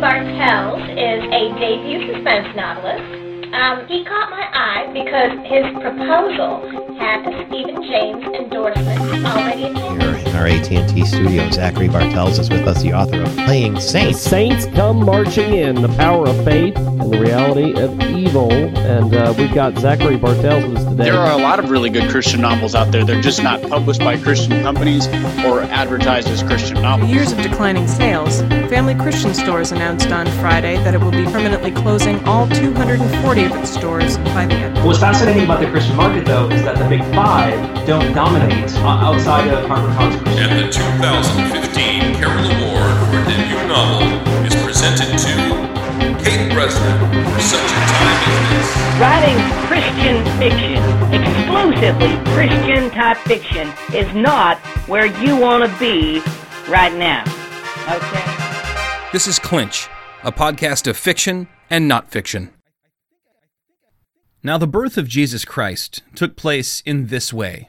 Zachary Bartels is a debut suspense novelist. Um, he caught my eye because his proposal had a Steven James endorsement already attached. Here in our AT&T studio, Zachary Bartels is with us, the author of Playing The Saints. saints come marching in. The power of faith and the reality of evil. And uh, we've got Zachary Bartels with us today. There are a lot of really good Christian novels out there. They're just not published by Christian companies or advertised as Christian novels. Years of declining sales, Family Christian Stores announced on Friday that it will be permanently closing all 240 of its stores by the end. What's fascinating about the Christian market, though, is that the big five don't dominate uh, outside of HarperCollins Christian. And the 2015 Carol Award for debut novel is presented to Kate Breslin for such a time as this. Writing Christian fiction, exclusively Christian type fiction, is not where you want to be right now. Okay? This is Clinch, a podcast of fiction and not fiction. Now, the birth of Jesus Christ took place in this way.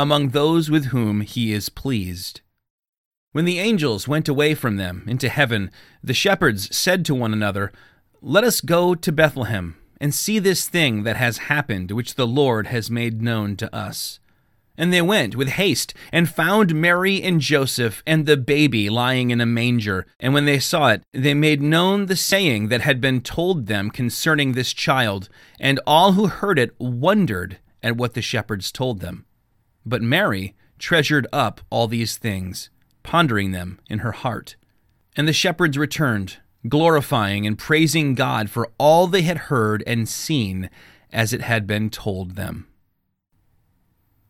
among those with whom he is pleased. When the angels went away from them into heaven, the shepherds said to one another, Let us go to Bethlehem and see this thing that has happened, which the Lord has made known to us. And they went with haste and found Mary and Joseph and the baby lying in a manger. And when they saw it, they made known the saying that had been told them concerning this child. And all who heard it wondered at what the shepherds told them. But Mary treasured up all these things, pondering them in her heart. And the shepherds returned, glorifying and praising God for all they had heard and seen as it had been told them.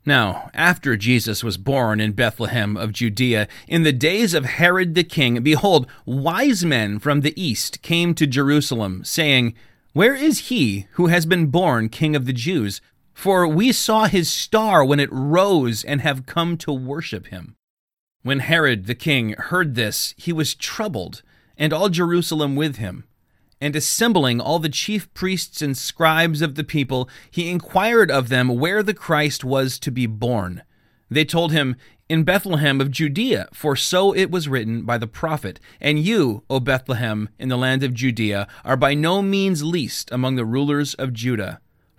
Now, after Jesus was born in Bethlehem of Judea, in the days of Herod the king, behold, wise men from the east came to Jerusalem, saying, Where is he who has been born king of the Jews? For we saw his star when it rose and have come to worship him. When Herod the king heard this, he was troubled, and all Jerusalem with him. And assembling all the chief priests and scribes of the people, he inquired of them where the Christ was to be born. They told him, in Bethlehem of Judea, for so it was written by the prophet. And you, O Bethlehem, in the land of Judea, are by no means least among the rulers of Judah.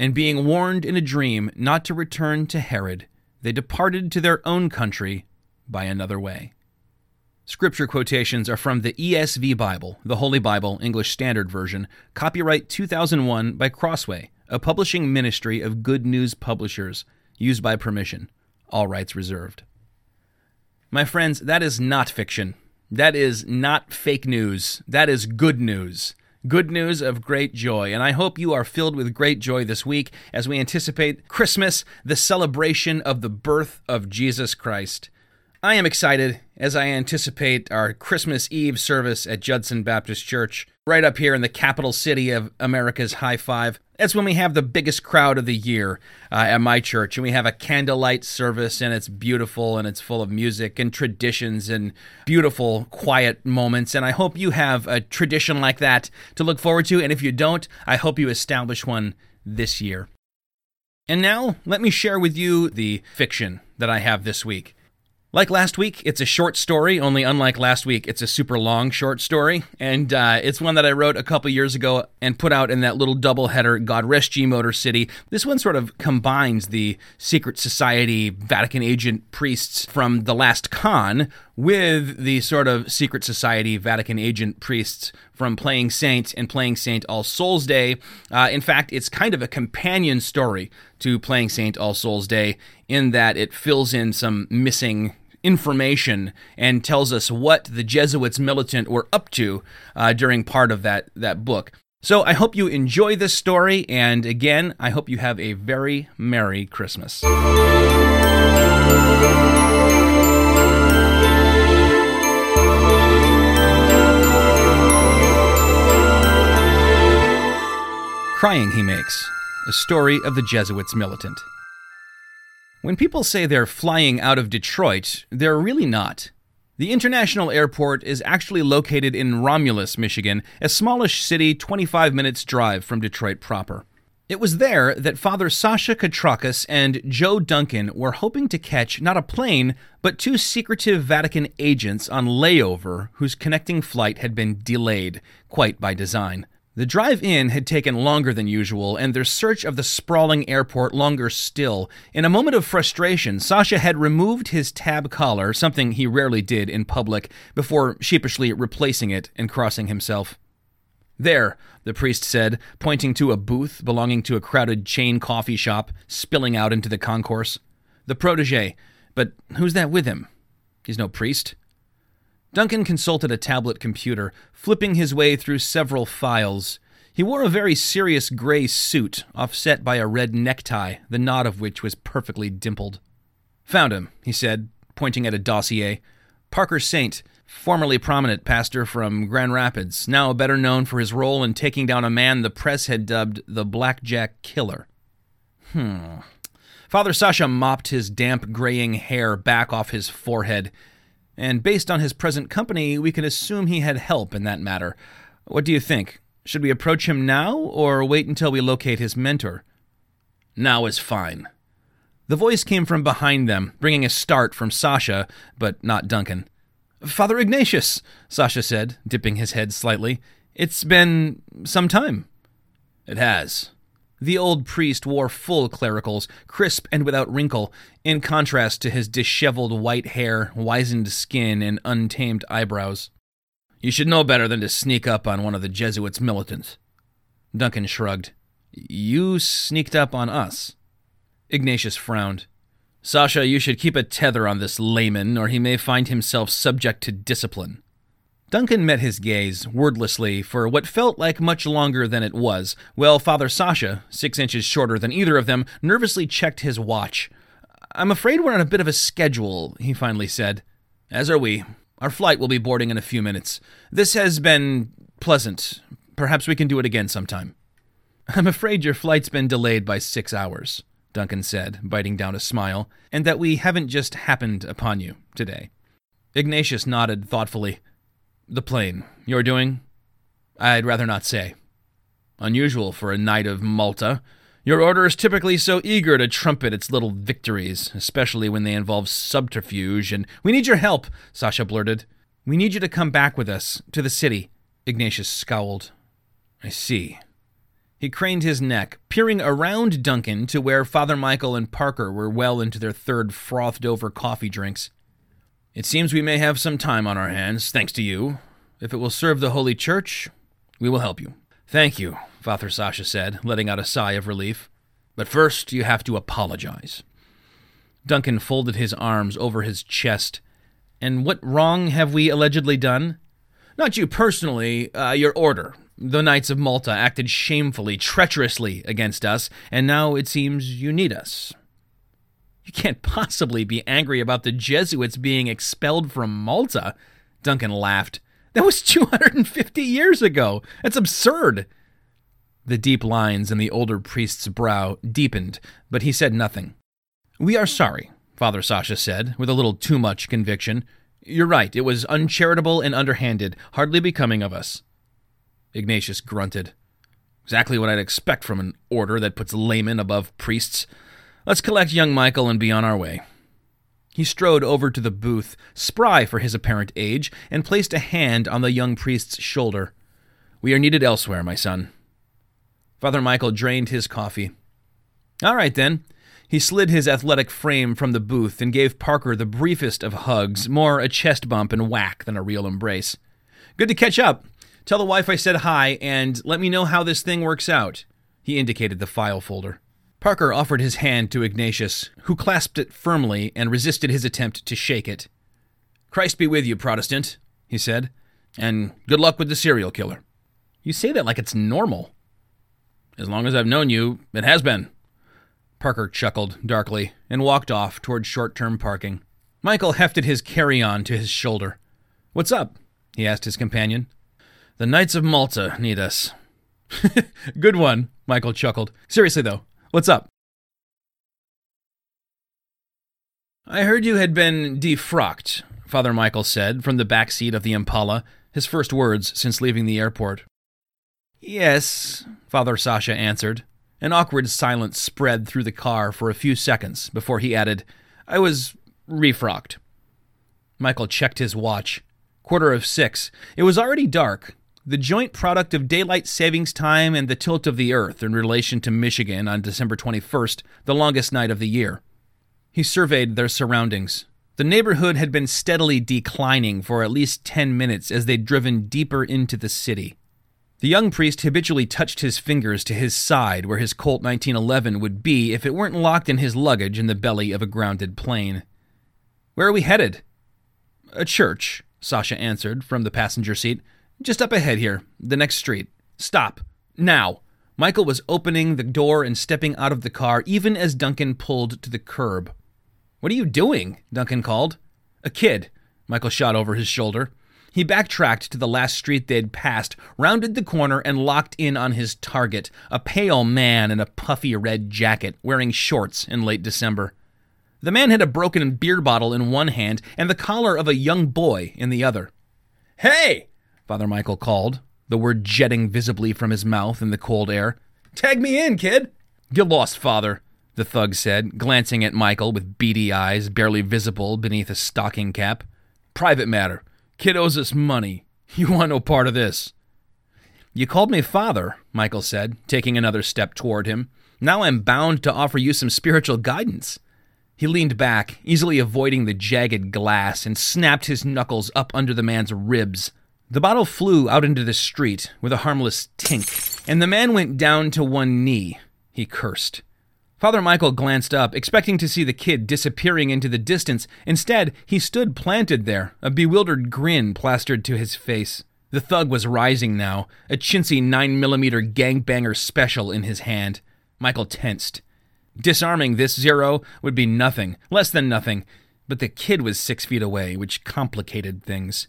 And being warned in a dream not to return to Herod, they departed to their own country by another way. Scripture quotations are from the ESV Bible, the Holy Bible, English Standard Version, copyright 2001 by Crossway, a publishing ministry of Good News Publishers, used by permission. All rights reserved. My friends, that is not fiction. That is not fake news. That is good news. Good news of great joy. And I hope you are filled with great joy this week as we anticipate Christmas, the celebration of the birth of Jesus Christ. I am excited as I anticipate our Christmas Eve service at Judson Baptist Church, right up here in the capital city of America's High Five. That's when we have the biggest crowd of the year uh, at my church, and we have a candlelight service, and it's beautiful and it's full of music and traditions and beautiful, quiet moments. And I hope you have a tradition like that to look forward to. And if you don't, I hope you establish one this year. And now, let me share with you the fiction that I have this week. Like last week, it's a short story, only unlike last week, it's a super long short story. And uh, it's one that I wrote a couple years ago and put out in that little double header, God Rest Ye Motor City. This one sort of combines the secret society Vatican agent priests from the last con with the sort of secret society Vatican agent priests from Playing Saint and Playing Saint All Souls Day. Uh, in fact, it's kind of a companion story to Playing Saint All Souls Day in that it fills in some missing information and tells us what the Jesuits militant were up to uh, during part of that, that book. So I hope you enjoy this story, and again, I hope you have a very Merry Christmas. Crying He Makes, a story of the Jesuits militant. When people say they're flying out of Detroit, they're really not. The international airport is actually located in Romulus, Michigan, a smallish city 25 minutes drive from Detroit proper. It was there that Father Sasha Katrakis and Joe Duncan were hoping to catch not a plane, but two secretive Vatican agents on layover whose connecting flight had been delayed, quite by design. The drive in had taken longer than usual, and their search of the sprawling airport longer still. In a moment of frustration, Sasha had removed his tab collar, something he rarely did in public, before sheepishly replacing it and crossing himself. There, the priest said, pointing to a booth belonging to a crowded chain coffee shop spilling out into the concourse. The protege. But who's that with him? He's no priest. Duncan consulted a tablet computer, flipping his way through several files. He wore a very serious gray suit, offset by a red necktie, the knot of which was perfectly dimpled. Found him, he said, pointing at a dossier. Parker Saint, formerly prominent pastor from Grand Rapids, now better known for his role in taking down a man the press had dubbed the Blackjack Killer. Hmm. Father Sasha mopped his damp, graying hair back off his forehead and based on his present company, we can assume he had help in that matter. What do you think? Should we approach him now, or wait until we locate his mentor? Now is fine. The voice came from behind them, bringing a start from Sasha, but not Duncan. Father Ignatius, Sasha said, dipping his head slightly. It's been some time. It has. The old priest wore full clericals, crisp and without wrinkle, in contrast to his disheveled white hair, wizened skin, and untamed eyebrows. You should know better than to sneak up on one of the Jesuits' militants. Duncan shrugged. You sneaked up on us. Ignatius frowned. Sasha, you should keep a tether on this layman, or he may find himself subject to discipline. Duncan met his gaze, wordlessly, for what felt like much longer than it was, while Father Sasha, six inches shorter than either of them, nervously checked his watch. I'm afraid we're on a bit of a schedule, he finally said. As are we. Our flight will be boarding in a few minutes. This has been pleasant. Perhaps we can do it again sometime. I'm afraid your flight's been delayed by six hours. Duncan said, biting down a smile, and that we haven't just happened upon you today. Ignatius nodded thoughtfully. The plane. You're doing? I'd rather not say. Unusual for a knight of Malta. Your order is typically so eager to trumpet its little victories, especially when they involve subterfuge, and we need your help, Sasha blurted. We need you to come back with us, to the city. Ignatius scowled. I see. He craned his neck, peering around Duncan to where Father Michael and Parker were well into their third frothed over coffee drinks. It seems we may have some time on our hands, thanks to you. If it will serve the Holy Church, we will help you. Thank you, Father Sasha said, letting out a sigh of relief. But first, you have to apologize. Duncan folded his arms over his chest. And what wrong have we allegedly done? Not you personally, uh, your order. The Knights of Malta acted shamefully, treacherously against us, and now it seems you need us. You can't possibly be angry about the Jesuits being expelled from Malta. Duncan laughed. That was 250 years ago. That's absurd. The deep lines in the older priest's brow deepened, but he said nothing. We are sorry, Father Sasha said, with a little too much conviction. You're right, it was uncharitable and underhanded, hardly becoming of us. Ignatius grunted. Exactly what I'd expect from an order that puts laymen above priests. Let's collect young Michael and be on our way. He strode over to the booth, spry for his apparent age, and placed a hand on the young priest's shoulder. We are needed elsewhere, my son. Father Michael drained his coffee. All right, then. He slid his athletic frame from the booth and gave Parker the briefest of hugs, more a chest bump and whack than a real embrace. Good to catch up. Tell the wife I said hi and let me know how this thing works out. He indicated the file folder. Parker offered his hand to Ignatius, who clasped it firmly and resisted his attempt to shake it. Christ be with you, Protestant, he said, and good luck with the serial killer. You say that like it's normal. As long as I've known you, it has been. Parker chuckled darkly and walked off toward short term parking. Michael hefted his carry on to his shoulder. What's up? he asked his companion. The Knights of Malta need us. Good one, Michael chuckled. Seriously, though, what's up? I heard you had been defrocked, Father Michael said from the back seat of the Impala, his first words since leaving the airport. Yes, Father Sasha answered. An awkward silence spread through the car for a few seconds before he added, I was refrocked. Michael checked his watch. Quarter of six. It was already dark, the joint product of daylight savings time and the tilt of the earth in relation to Michigan on December 21st, the longest night of the year. He surveyed their surroundings. The neighborhood had been steadily declining for at least 10 minutes as they'd driven deeper into the city. The young priest habitually touched his fingers to his side where his Colt 1911 would be if it weren't locked in his luggage in the belly of a grounded plane. Where are we headed? A church, Sasha answered from the passenger seat. Just up ahead here, the next street. Stop. Now. Michael was opening the door and stepping out of the car even as Duncan pulled to the curb. What are you doing? Duncan called. A kid. Michael shot over his shoulder. He backtracked to the last street they'd passed, rounded the corner, and locked in on his target a pale man in a puffy red jacket, wearing shorts in late December. The man had a broken beer bottle in one hand and the collar of a young boy in the other. Hey! Father Michael called, the word jetting visibly from his mouth in the cold air. Tag me in, kid! Get lost, father, the thug said, glancing at Michael with beady eyes barely visible beneath a stocking cap. Private matter. Kid owes us money. You want no part of this. You called me father, Michael said, taking another step toward him. Now I'm bound to offer you some spiritual guidance. He leaned back, easily avoiding the jagged glass, and snapped his knuckles up under the man's ribs, The bottle flew out into the street with a harmless tink, and the man went down to one knee. He cursed. Father Michael glanced up, expecting to see the kid disappearing into the distance. Instead, he stood planted there, a bewildered grin plastered to his face. The thug was rising now, a chintzy 9mm gangbanger special in his hand. Michael tensed. Disarming this Zero would be nothing, less than nothing, but the kid was six feet away, which complicated things.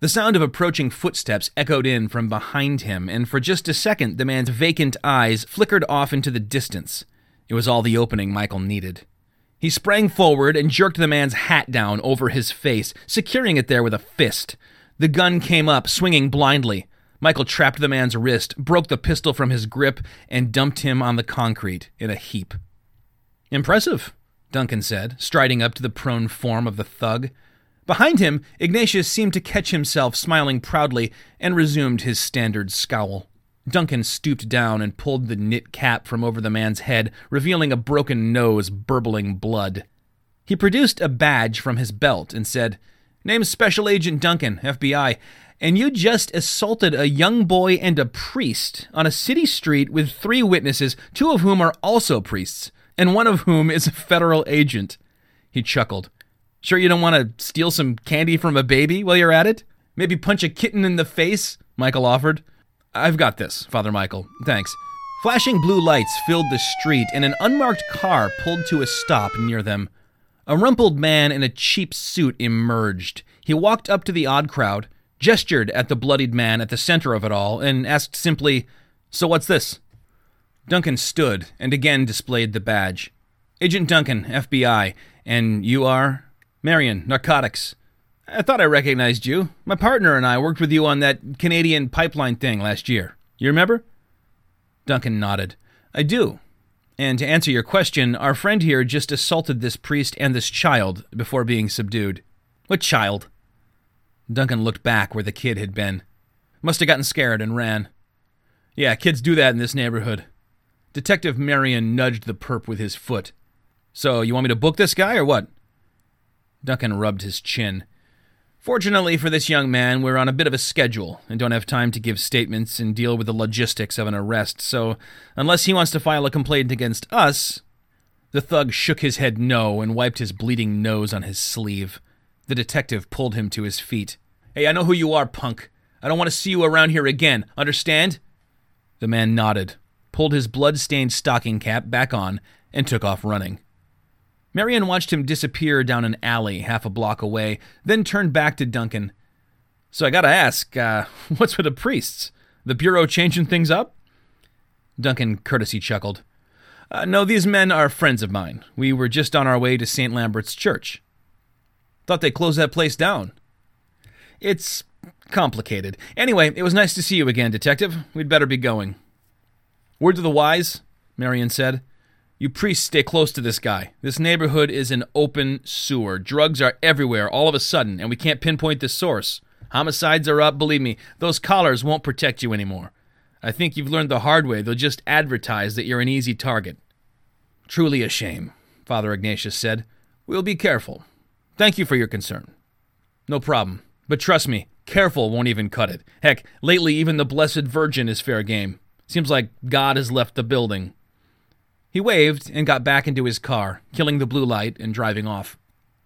The sound of approaching footsteps echoed in from behind him, and for just a second the man's vacant eyes flickered off into the distance. It was all the opening Michael needed. He sprang forward and jerked the man's hat down over his face, securing it there with a fist. The gun came up, swinging blindly. Michael trapped the man's wrist, broke the pistol from his grip, and dumped him on the concrete in a heap. Impressive, Duncan said, striding up to the prone form of the thug. Behind him, Ignatius seemed to catch himself smiling proudly and resumed his standard scowl. Duncan stooped down and pulled the knit cap from over the man's head, revealing a broken nose burbling blood. He produced a badge from his belt and said, Name's Special Agent Duncan, FBI, and you just assaulted a young boy and a priest on a city street with three witnesses, two of whom are also priests, and one of whom is a federal agent. He chuckled. Sure you don't want to steal some candy from a baby while you're at it? Maybe punch a kitten in the face? Michael offered. I've got this, Father Michael. Thanks. Flashing blue lights filled the street, and an unmarked car pulled to a stop near them. A rumpled man in a cheap suit emerged. He walked up to the odd crowd, gestured at the bloodied man at the center of it all, and asked simply, So what's this? Duncan stood and again displayed the badge. Agent Duncan, FBI, and you are? Marion, Narcotics. I thought I recognized you. My partner and I worked with you on that Canadian pipeline thing last year. You remember? Duncan nodded. I do. And to answer your question, our friend here just assaulted this priest and this child before being subdued. What child? Duncan looked back where the kid had been. Must have gotten scared and ran. Yeah, kids do that in this neighborhood. Detective Marion nudged the perp with his foot. So, you want me to book this guy or what? Duncan rubbed his chin. Fortunately for this young man, we're on a bit of a schedule and don't have time to give statements and deal with the logistics of an arrest, so unless he wants to file a complaint against us. The thug shook his head no and wiped his bleeding nose on his sleeve. The detective pulled him to his feet. Hey, I know who you are, punk. I don't want to see you around here again. Understand? The man nodded, pulled his blood stained stocking cap back on, and took off running. Marion watched him disappear down an alley half a block away, then turned back to Duncan. So I gotta ask, uh, what's with the priests? The Bureau changing things up? Duncan courtesy chuckled. Uh, no, these men are friends of mine. We were just on our way to St. Lambert's Church. Thought they closed that place down. It's complicated. Anyway, it was nice to see you again, Detective. We'd better be going. Word to the wise, Marion said. You priests stay close to this guy. This neighborhood is an open sewer. Drugs are everywhere all of a sudden, and we can't pinpoint the source. Homicides are up, believe me. Those collars won't protect you anymore. I think you've learned the hard way. They'll just advertise that you're an easy target. Truly a shame, Father Ignatius said. We'll be careful. Thank you for your concern. No problem. But trust me, careful won't even cut it. Heck, lately even the Blessed Virgin is fair game. Seems like God has left the building. He waved and got back into his car, killing the blue light and driving off.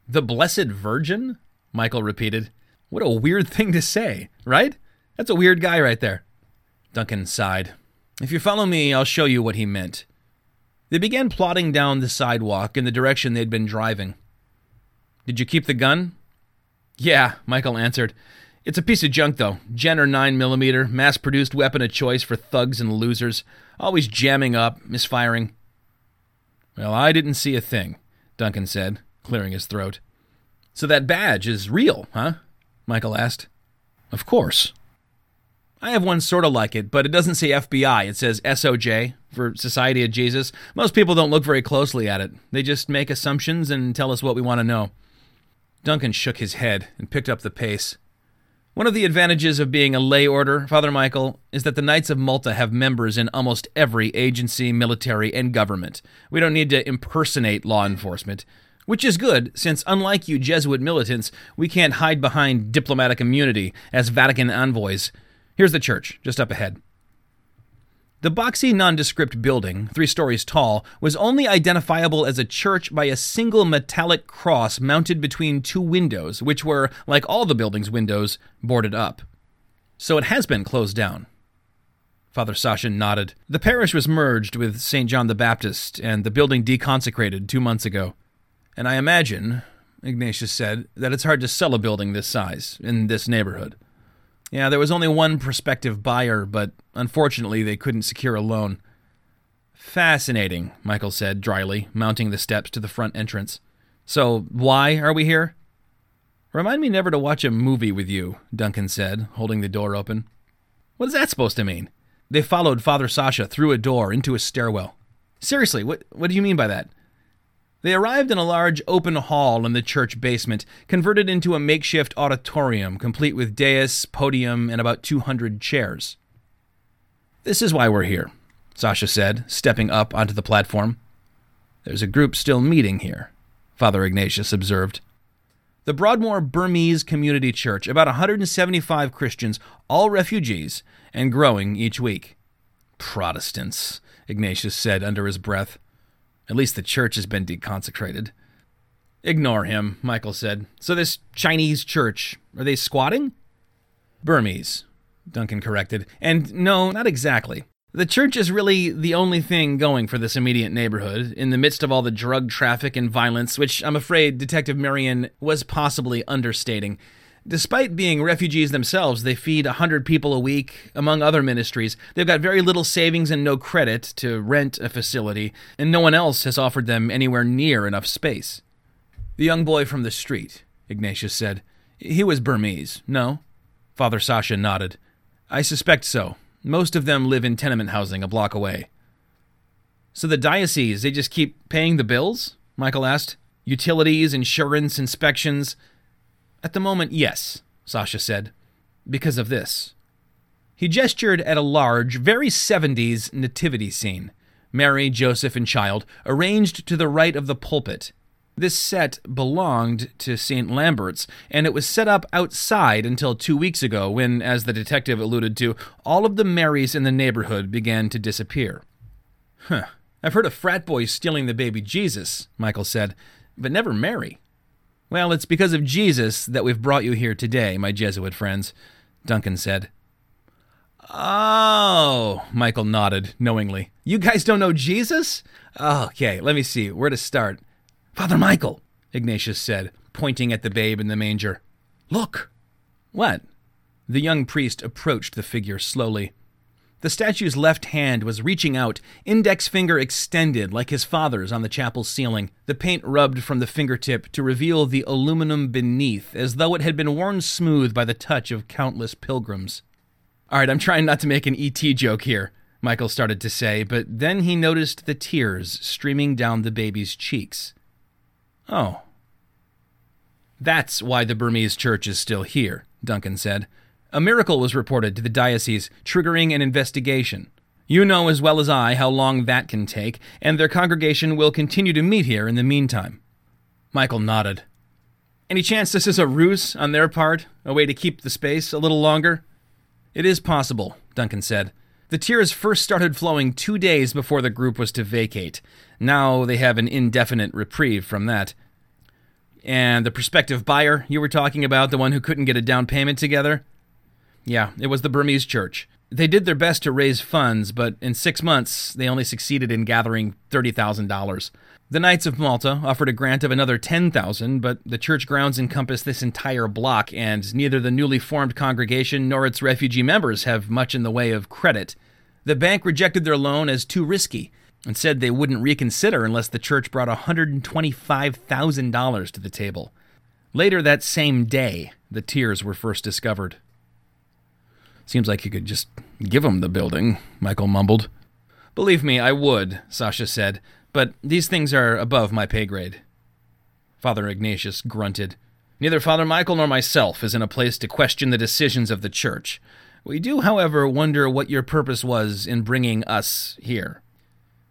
The Blessed Virgin? Michael repeated. What a weird thing to say, right? That's a weird guy right there. Duncan sighed. If you follow me, I'll show you what he meant. They began plodding down the sidewalk in the direction they'd been driving. Did you keep the gun? Yeah, Michael answered. It's a piece of junk, though. Jenner 9mm, mass produced weapon of choice for thugs and losers, always jamming up, misfiring. Well, I didn't see a thing, Duncan said, clearing his throat. So that badge is real, huh? Michael asked. Of course. I have one sort of like it, but it doesn't say FBI. It says SOJ for Society of Jesus. Most people don't look very closely at it. They just make assumptions and tell us what we want to know. Duncan shook his head and picked up the pace. One of the advantages of being a lay order, Father Michael, is that the Knights of Malta have members in almost every agency, military, and government. We don't need to impersonate law enforcement. Which is good, since unlike you Jesuit militants, we can't hide behind diplomatic immunity as Vatican envoys. Here's the church, just up ahead. The boxy nondescript building, three stories tall, was only identifiable as a church by a single metallic cross mounted between two windows, which were, like all the building's windows, boarded up. So it has been closed down. Father Sasha nodded. The parish was merged with St. John the Baptist, and the building deconsecrated two months ago. And I imagine, Ignatius said, that it's hard to sell a building this size in this neighborhood. Yeah, there was only one prospective buyer, but unfortunately they couldn't secure a loan. Fascinating, Michael said dryly, mounting the steps to the front entrance. So, why are we here? Remind me never to watch a movie with you, Duncan said, holding the door open. What is that supposed to mean? They followed Father Sasha through a door into a stairwell. Seriously, what, what do you mean by that? They arrived in a large open hall in the church basement, converted into a makeshift auditorium complete with dais, podium, and about 200 chairs. This is why we're here, Sasha said, stepping up onto the platform. There's a group still meeting here, Father Ignatius observed. The Broadmoor Burmese Community Church, about 175 Christians, all refugees, and growing each week. Protestants, Ignatius said under his breath. At least the church has been deconsecrated. Ignore him, Michael said. So, this Chinese church, are they squatting? Burmese, Duncan corrected. And no, not exactly. The church is really the only thing going for this immediate neighborhood, in the midst of all the drug traffic and violence, which I'm afraid Detective Marion was possibly understating. Despite being refugees themselves, they feed a hundred people a week, among other ministries. They've got very little savings and no credit to rent a facility, and no one else has offered them anywhere near enough space. The young boy from the street, Ignatius said. He was Burmese, no? Father Sasha nodded. I suspect so. Most of them live in tenement housing a block away. So the diocese, they just keep paying the bills? Michael asked. Utilities, insurance, inspections. At the moment, yes, Sasha said. Because of this. He gestured at a large, very 70s nativity scene. Mary, Joseph, and child, arranged to the right of the pulpit. This set belonged to St. Lambert's, and it was set up outside until two weeks ago when, as the detective alluded to, all of the Marys in the neighborhood began to disappear. Huh. I've heard of frat boys stealing the baby Jesus, Michael said, but never Mary. Well, it's because of Jesus that we've brought you here today, my Jesuit friends, Duncan said. Oh, Michael nodded knowingly. You guys don't know Jesus? Okay, let me see. Where to start? Father Michael, Ignatius said, pointing at the babe in the manger. Look! What? The young priest approached the figure slowly. The statue's left hand was reaching out, index finger extended like his father's on the chapel ceiling, the paint rubbed from the fingertip to reveal the aluminum beneath, as though it had been worn smooth by the touch of countless pilgrims. All right, I'm trying not to make an ET joke here, Michael started to say, but then he noticed the tears streaming down the baby's cheeks. Oh. That's why the Burmese church is still here, Duncan said. A miracle was reported to the diocese, triggering an investigation. You know as well as I how long that can take, and their congregation will continue to meet here in the meantime. Michael nodded. Any chance this is a ruse on their part, a way to keep the space a little longer? It is possible, Duncan said. The tears first started flowing two days before the group was to vacate. Now they have an indefinite reprieve from that. And the prospective buyer you were talking about, the one who couldn't get a down payment together? Yeah, it was the Burmese church. They did their best to raise funds, but in six months, they only succeeded in gathering $30,000. The Knights of Malta offered a grant of another 10000 but the church grounds encompass this entire block, and neither the newly formed congregation nor its refugee members have much in the way of credit. The bank rejected their loan as too risky and said they wouldn't reconsider unless the church brought $125,000 to the table. Later that same day, the tears were first discovered. Seems like you could just give them the building, Michael mumbled. Believe me, I would, Sasha said, but these things are above my pay grade. Father Ignatius grunted. Neither Father Michael nor myself is in a place to question the decisions of the church. We do, however, wonder what your purpose was in bringing us here.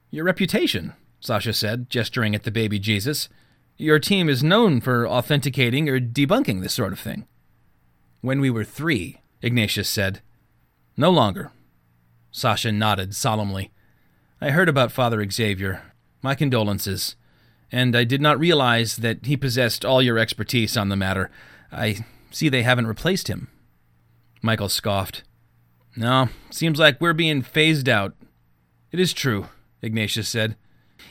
Your reputation, Sasha said, gesturing at the baby Jesus. Your team is known for authenticating or debunking this sort of thing. When we were three, Ignatius said. No longer. Sasha nodded solemnly. I heard about Father Xavier. My condolences. And I did not realize that he possessed all your expertise on the matter. I see they haven't replaced him. Michael scoffed. No, seems like we're being phased out. It is true, Ignatius said.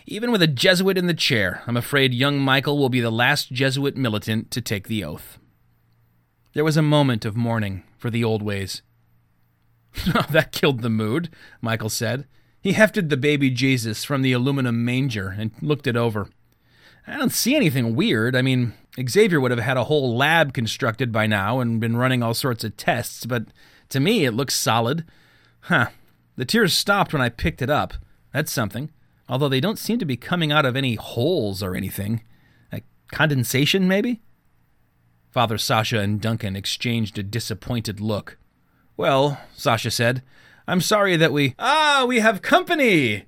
Even with a Jesuit in the chair, I'm afraid young Michael will be the last Jesuit militant to take the oath. There was a moment of mourning for the old ways. that killed the mood, Michael said. He hefted the baby Jesus from the aluminum manger and looked it over. I don't see anything weird. I mean, Xavier would have had a whole lab constructed by now and been running all sorts of tests, but to me it looks solid. Huh. The tears stopped when I picked it up. That's something. Although they don't seem to be coming out of any holes or anything. Like condensation, maybe? Father Sasha and Duncan exchanged a disappointed look. Well, Sasha said, I'm sorry that we. Ah, we have company!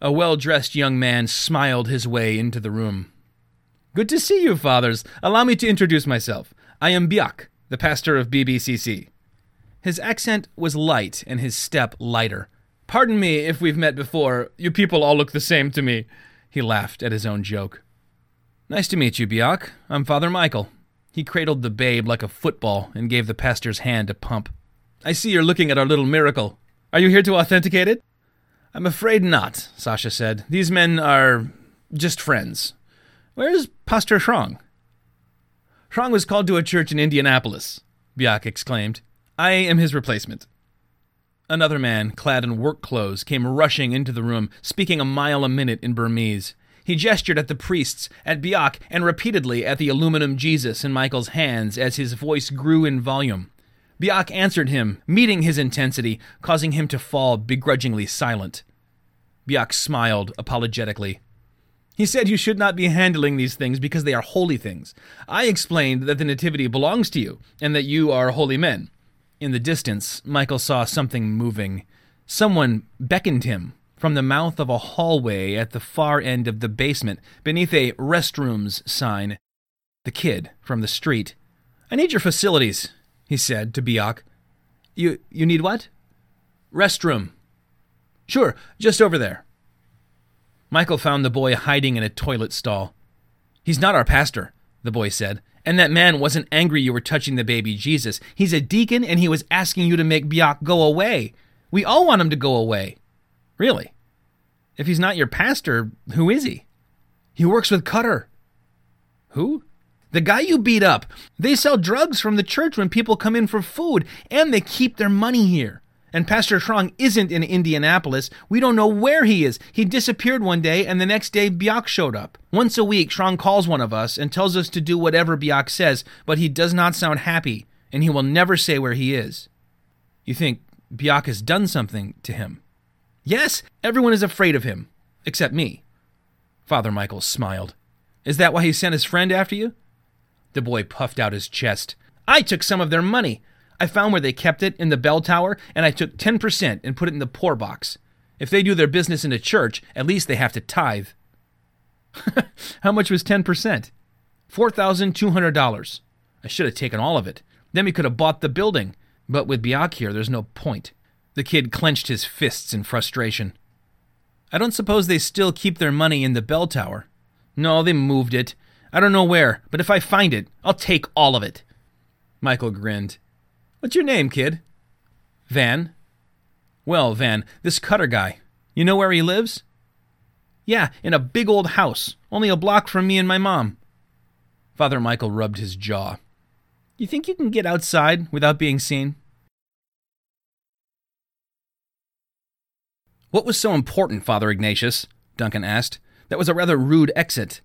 A well dressed young man smiled his way into the room. Good to see you, fathers. Allow me to introduce myself. I am Biak, the pastor of BBCC. His accent was light and his step lighter. Pardon me if we've met before. You people all look the same to me. He laughed at his own joke. Nice to meet you, Biak. I'm Father Michael. He cradled the babe like a football and gave the pastor's hand a pump. I see you're looking at our little miracle. Are you here to authenticate it? I'm afraid not, Sasha said. These men are just friends. Where's Pastor Shrong? Shrong was called to a church in Indianapolis, Biak exclaimed. I am his replacement. Another man, clad in work clothes, came rushing into the room, speaking a mile a minute in Burmese. He gestured at the priests, at Biak, and repeatedly at the aluminum Jesus in Michael's hands as his voice grew in volume. Biak answered him, meeting his intensity, causing him to fall begrudgingly silent. Biak smiled apologetically. He said you should not be handling these things because they are holy things. I explained that the Nativity belongs to you, and that you are holy men. In the distance, Michael saw something moving. Someone beckoned him from the mouth of a hallway at the far end of the basement beneath a restrooms sign. The kid from the street. I need your facilities, he said to Biak. You you need what? Restroom. Sure, just over there. Michael found the boy hiding in a toilet stall. He's not our pastor, the boy said. And that man wasn't angry you were touching the baby Jesus. He's a deacon and he was asking you to make Biak go away. We all want him to go away. Really? If he's not your pastor, who is he? He works with Cutter. Who? The guy you beat up. They sell drugs from the church when people come in for food, and they keep their money here. And Pastor Shrong isn't in Indianapolis. We don't know where he is. He disappeared one day, and the next day Biak showed up. Once a week, Shrong calls one of us and tells us to do whatever Biak says, but he does not sound happy, and he will never say where he is. You think Biak has done something to him? Yes, everyone is afraid of him, except me. Father Michael smiled. Is that why he sent his friend after you? The boy puffed out his chest. I took some of their money. I found where they kept it in the bell tower, and I took 10% and put it in the poor box. If they do their business in a church, at least they have to tithe. How much was 10%? $4,200. I should have taken all of it. Then we could have bought the building. But with Biak here, there's no point. The kid clenched his fists in frustration. I don't suppose they still keep their money in the bell tower. No, they moved it. I don't know where, but if I find it, I'll take all of it. Michael grinned. What's your name, kid? Van. Well, Van, this Cutter guy, you know where he lives? Yeah, in a big old house, only a block from me and my mom. Father Michael rubbed his jaw. You think you can get outside without being seen? What was so important, Father Ignatius? Duncan asked. That was a rather rude exit.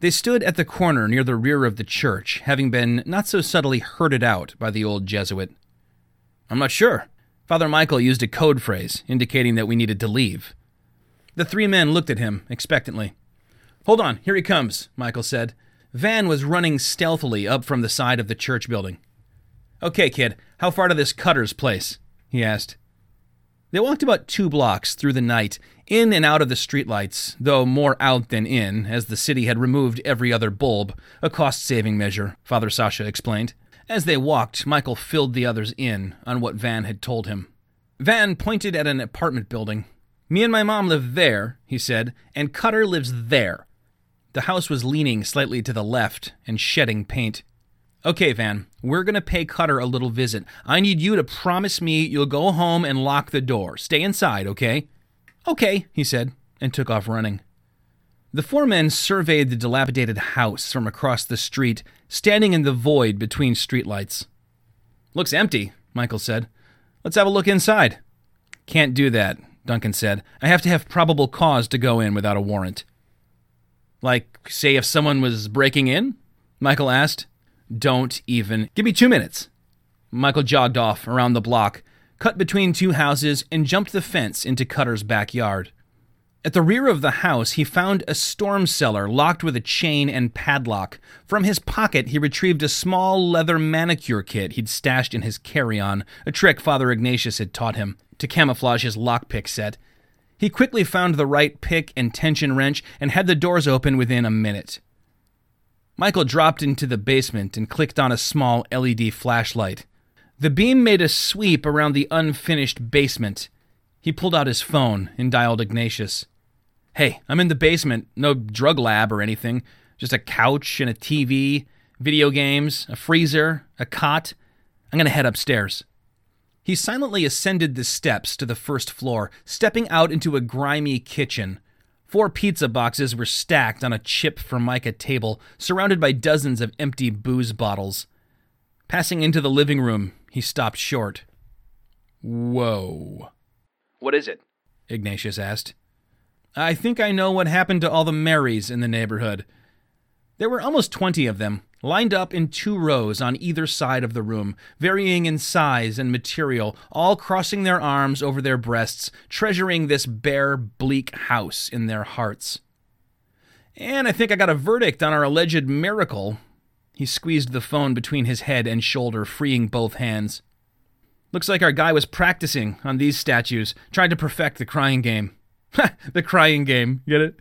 They stood at the corner near the rear of the church, having been not so subtly herded out by the old Jesuit. I'm not sure. Father Michael used a code phrase indicating that we needed to leave. The three men looked at him expectantly. Hold on, here he comes, Michael said. Van was running stealthily up from the side of the church building. Okay, kid, how far to this Cutter's place? he asked. They walked about two blocks through the night, in and out of the streetlights, though more out than in, as the city had removed every other bulb, a cost saving measure, Father Sasha explained. As they walked, Michael filled the others in on what Van had told him. Van pointed at an apartment building. Me and my mom live there, he said, and Cutter lives there. The house was leaning slightly to the left and shedding paint. Okay, Van, we're going to pay Cutter a little visit. I need you to promise me you'll go home and lock the door. Stay inside, okay? Okay, he said, and took off running. The four men surveyed the dilapidated house from across the street, standing in the void between streetlights. Looks empty, Michael said. Let's have a look inside. Can't do that, Duncan said. I have to have probable cause to go in without a warrant. Like, say, if someone was breaking in? Michael asked. Don't even. Give me two minutes. Michael jogged off around the block, cut between two houses, and jumped the fence into Cutter's backyard. At the rear of the house, he found a storm cellar locked with a chain and padlock. From his pocket, he retrieved a small leather manicure kit he'd stashed in his carry on, a trick Father Ignatius had taught him to camouflage his lockpick set. He quickly found the right pick and tension wrench and had the doors open within a minute. Michael dropped into the basement and clicked on a small LED flashlight. The beam made a sweep around the unfinished basement. He pulled out his phone and dialed Ignatius. Hey, I'm in the basement. No drug lab or anything. Just a couch and a TV, video games, a freezer, a cot. I'm going to head upstairs. He silently ascended the steps to the first floor, stepping out into a grimy kitchen. Four pizza boxes were stacked on a chip formica table, surrounded by dozens of empty booze bottles. Passing into the living room, he stopped short. Whoa. What is it? Ignatius asked. I think I know what happened to all the Marys in the neighborhood. There were almost twenty of them, lined up in two rows on either side of the room, varying in size and material, all crossing their arms over their breasts, treasuring this bare, bleak house in their hearts. And I think I got a verdict on our alleged miracle. He squeezed the phone between his head and shoulder, freeing both hands. Looks like our guy was practicing on these statues, trying to perfect the crying game. the crying game. Get it?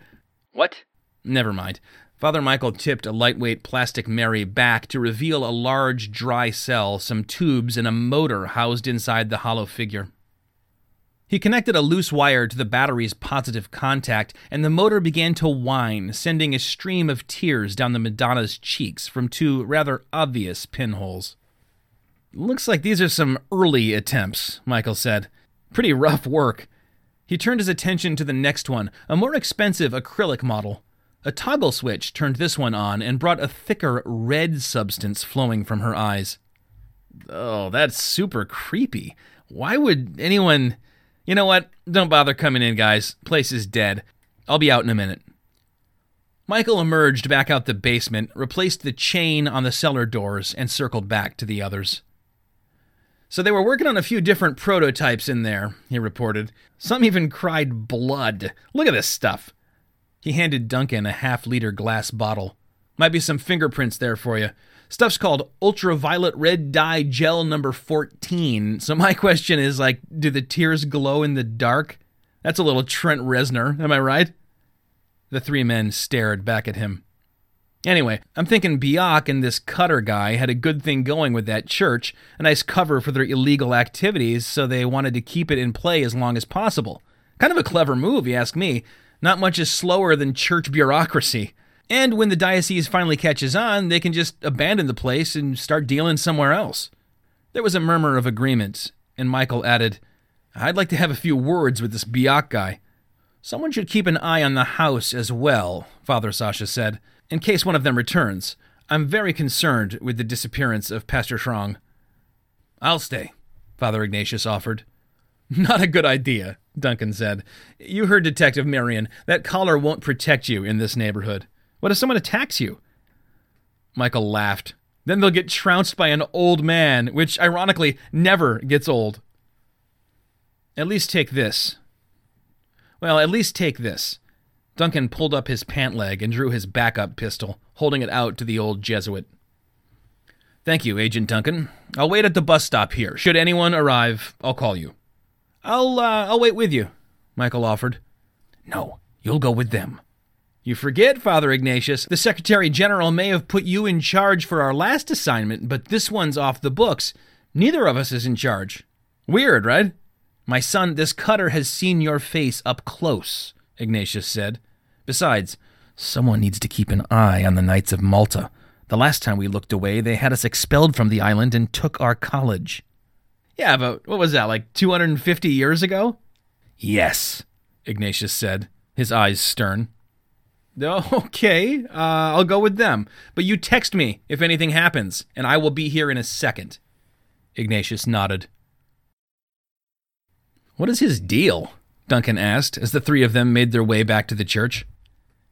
What? Never mind. Father Michael tipped a lightweight plastic Mary back to reveal a large dry cell, some tubes, and a motor housed inside the hollow figure. He connected a loose wire to the battery's positive contact, and the motor began to whine, sending a stream of tears down the Madonna's cheeks from two rather obvious pinholes. Looks like these are some early attempts, Michael said. Pretty rough work. He turned his attention to the next one, a more expensive acrylic model. A toggle switch turned this one on and brought a thicker red substance flowing from her eyes. Oh, that's super creepy. Why would anyone. You know what? Don't bother coming in, guys. Place is dead. I'll be out in a minute. Michael emerged back out the basement, replaced the chain on the cellar doors, and circled back to the others. So they were working on a few different prototypes in there, he reported. Some even cried blood. Look at this stuff. He handed Duncan a half liter glass bottle. Might be some fingerprints there for you. Stuff's called ultraviolet red dye gel number 14. So my question is like, do the tears glow in the dark? That's a little Trent Reznor, am I right? The three men stared back at him. Anyway, I'm thinking Biak and this Cutter guy had a good thing going with that church, a nice cover for their illegal activities, so they wanted to keep it in play as long as possible. Kind of a clever move, you ask me. Not much is slower than church bureaucracy. And when the diocese finally catches on, they can just abandon the place and start dealing somewhere else. There was a murmur of agreement, and Michael added, I'd like to have a few words with this Biak guy. Someone should keep an eye on the house as well, Father Sasha said in case one of them returns. I'm very concerned with the disappearance of Pastor Schrong. I'll stay, Father Ignatius offered. Not a good idea, Duncan said. You heard Detective Marion. That collar won't protect you in this neighborhood. What if someone attacks you? Michael laughed. Then they'll get trounced by an old man, which ironically never gets old. At least take this. Well, at least take this. Duncan pulled up his pant leg and drew his backup pistol, holding it out to the old Jesuit. Thank you, Agent Duncan. I'll wait at the bus stop here. Should anyone arrive, I'll call you. I'll, uh, I'll wait with you, Michael offered. No, you'll go with them. You forget, Father Ignatius, the Secretary General may have put you in charge for our last assignment, but this one's off the books. Neither of us is in charge. Weird, right? My son, this cutter has seen your face up close, Ignatius said. Besides, someone needs to keep an eye on the Knights of Malta. The last time we looked away, they had us expelled from the island and took our college. Yeah, but what was that, like 250 years ago? Yes, Ignatius said, his eyes stern. Okay, uh, I'll go with them. But you text me if anything happens, and I will be here in a second. Ignatius nodded. What is his deal? Duncan asked as the three of them made their way back to the church.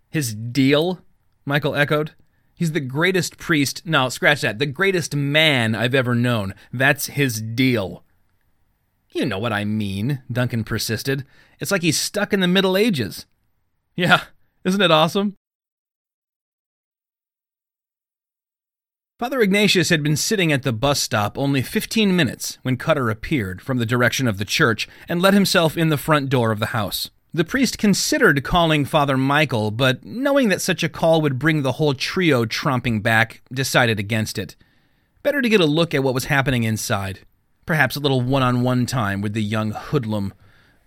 His deal? Michael echoed. He's the greatest priest, no, scratch that, the greatest man I've ever known. That's his deal. You know what I mean, Duncan persisted. It's like he's stuck in the Middle Ages. Yeah, isn't it awesome? Father Ignatius had been sitting at the bus stop only 15 minutes when Cutter appeared from the direction of the church and let himself in the front door of the house. The priest considered calling Father Michael, but knowing that such a call would bring the whole trio tromping back, decided against it. Better to get a look at what was happening inside. Perhaps a little one on one time with the young hoodlum.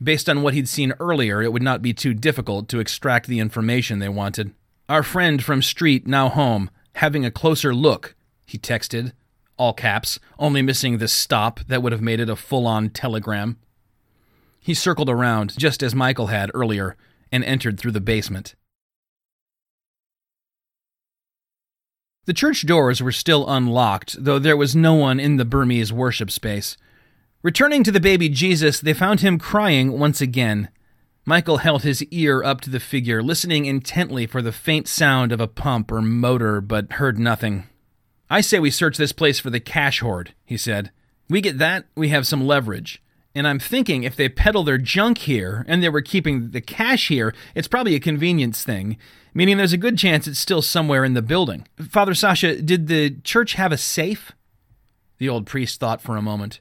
Based on what he'd seen earlier, it would not be too difficult to extract the information they wanted. Our friend from street now home, having a closer look, he texted, all caps, only missing the stop that would have made it a full on telegram. He circled around, just as Michael had earlier, and entered through the basement. The church doors were still unlocked, though there was no one in the Burmese worship space. Returning to the baby Jesus, they found him crying once again. Michael held his ear up to the figure, listening intently for the faint sound of a pump or motor, but heard nothing. I say we search this place for the cash hoard, he said. We get that, we have some leverage. And I'm thinking if they peddle their junk here and they were keeping the cash here, it's probably a convenience thing, meaning there's a good chance it's still somewhere in the building. Father Sasha, did the church have a safe? The old priest thought for a moment.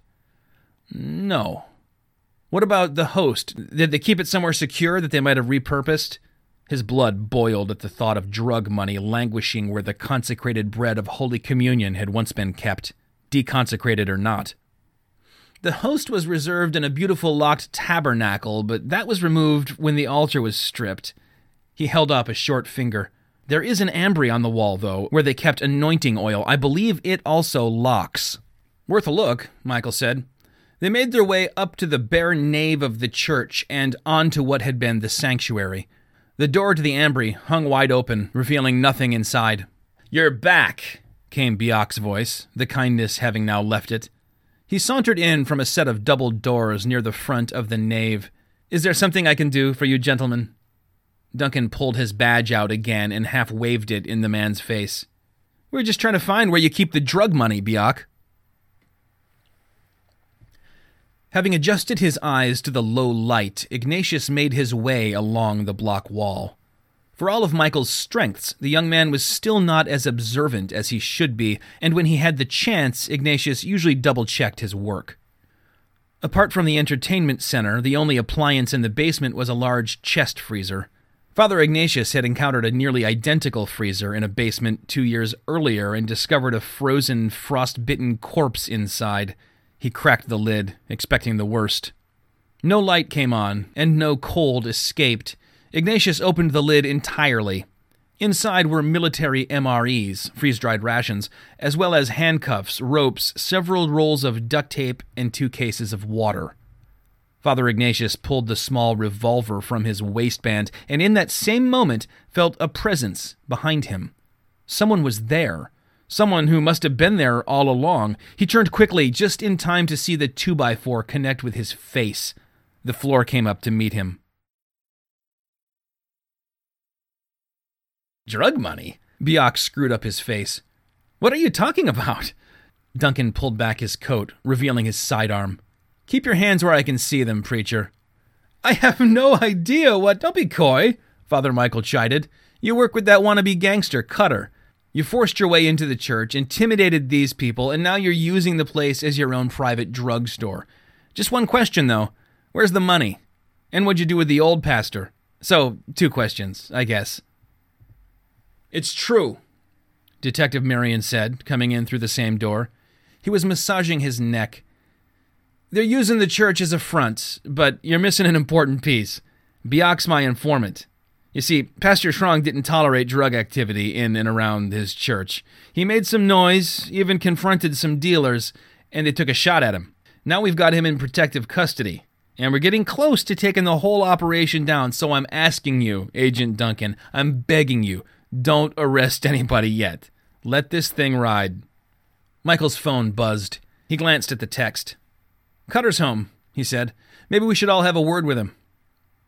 No. What about the host? Did they keep it somewhere secure that they might have repurposed? His blood boiled at the thought of drug money languishing where the consecrated bread of Holy Communion had once been kept, deconsecrated or not. The host was reserved in a beautiful locked tabernacle, but that was removed when the altar was stripped. He held up a short finger. There is an ambry on the wall, though, where they kept anointing oil. I believe it also locks. Worth a look, Michael said. They made their way up to the bare nave of the church and on to what had been the sanctuary. The door to the ambry hung wide open, revealing nothing inside. You're back, came Biak's voice, the kindness having now left it. He sauntered in from a set of double doors near the front of the nave. Is there something I can do for you gentlemen? Duncan pulled his badge out again and half waved it in the man's face. We're just trying to find where you keep the drug money, Biak. Having adjusted his eyes to the low light, Ignatius made his way along the block wall. For all of Michael's strengths, the young man was still not as observant as he should be, and when he had the chance, Ignatius usually double checked his work. Apart from the entertainment center, the only appliance in the basement was a large chest freezer. Father Ignatius had encountered a nearly identical freezer in a basement two years earlier and discovered a frozen, frost bitten corpse inside. He cracked the lid, expecting the worst. No light came on, and no cold escaped, Ignatius opened the lid entirely. Inside were military MREs, freeze dried rations, as well as handcuffs, ropes, several rolls of duct tape, and two cases of water. Father Ignatius pulled the small revolver from his waistband, and in that same moment felt a presence behind him. Someone was there. Someone who must have been there all along. He turned quickly, just in time to see the 2x4 connect with his face. The floor came up to meet him. Drug money? Biak screwed up his face. What are you talking about? Duncan pulled back his coat, revealing his sidearm. Keep your hands where I can see them, preacher. I have no idea what. Don't be coy, Father Michael chided. You work with that wannabe gangster, Cutter. You forced your way into the church, intimidated these people, and now you're using the place as your own private drugstore. Just one question, though. Where's the money? And what'd you do with the old pastor? So, two questions, I guess. It's true, Detective Marion said, coming in through the same door. He was massaging his neck. They're using the church as a front, but you're missing an important piece. Biak's my informant. You see, Pastor Schrong didn't tolerate drug activity in and around his church. He made some noise, even confronted some dealers, and they took a shot at him. Now we've got him in protective custody, and we're getting close to taking the whole operation down, so I'm asking you, Agent Duncan, I'm begging you, don't arrest anybody yet. Let this thing ride. Michael's phone buzzed. He glanced at the text. Cutter's home, he said. Maybe we should all have a word with him.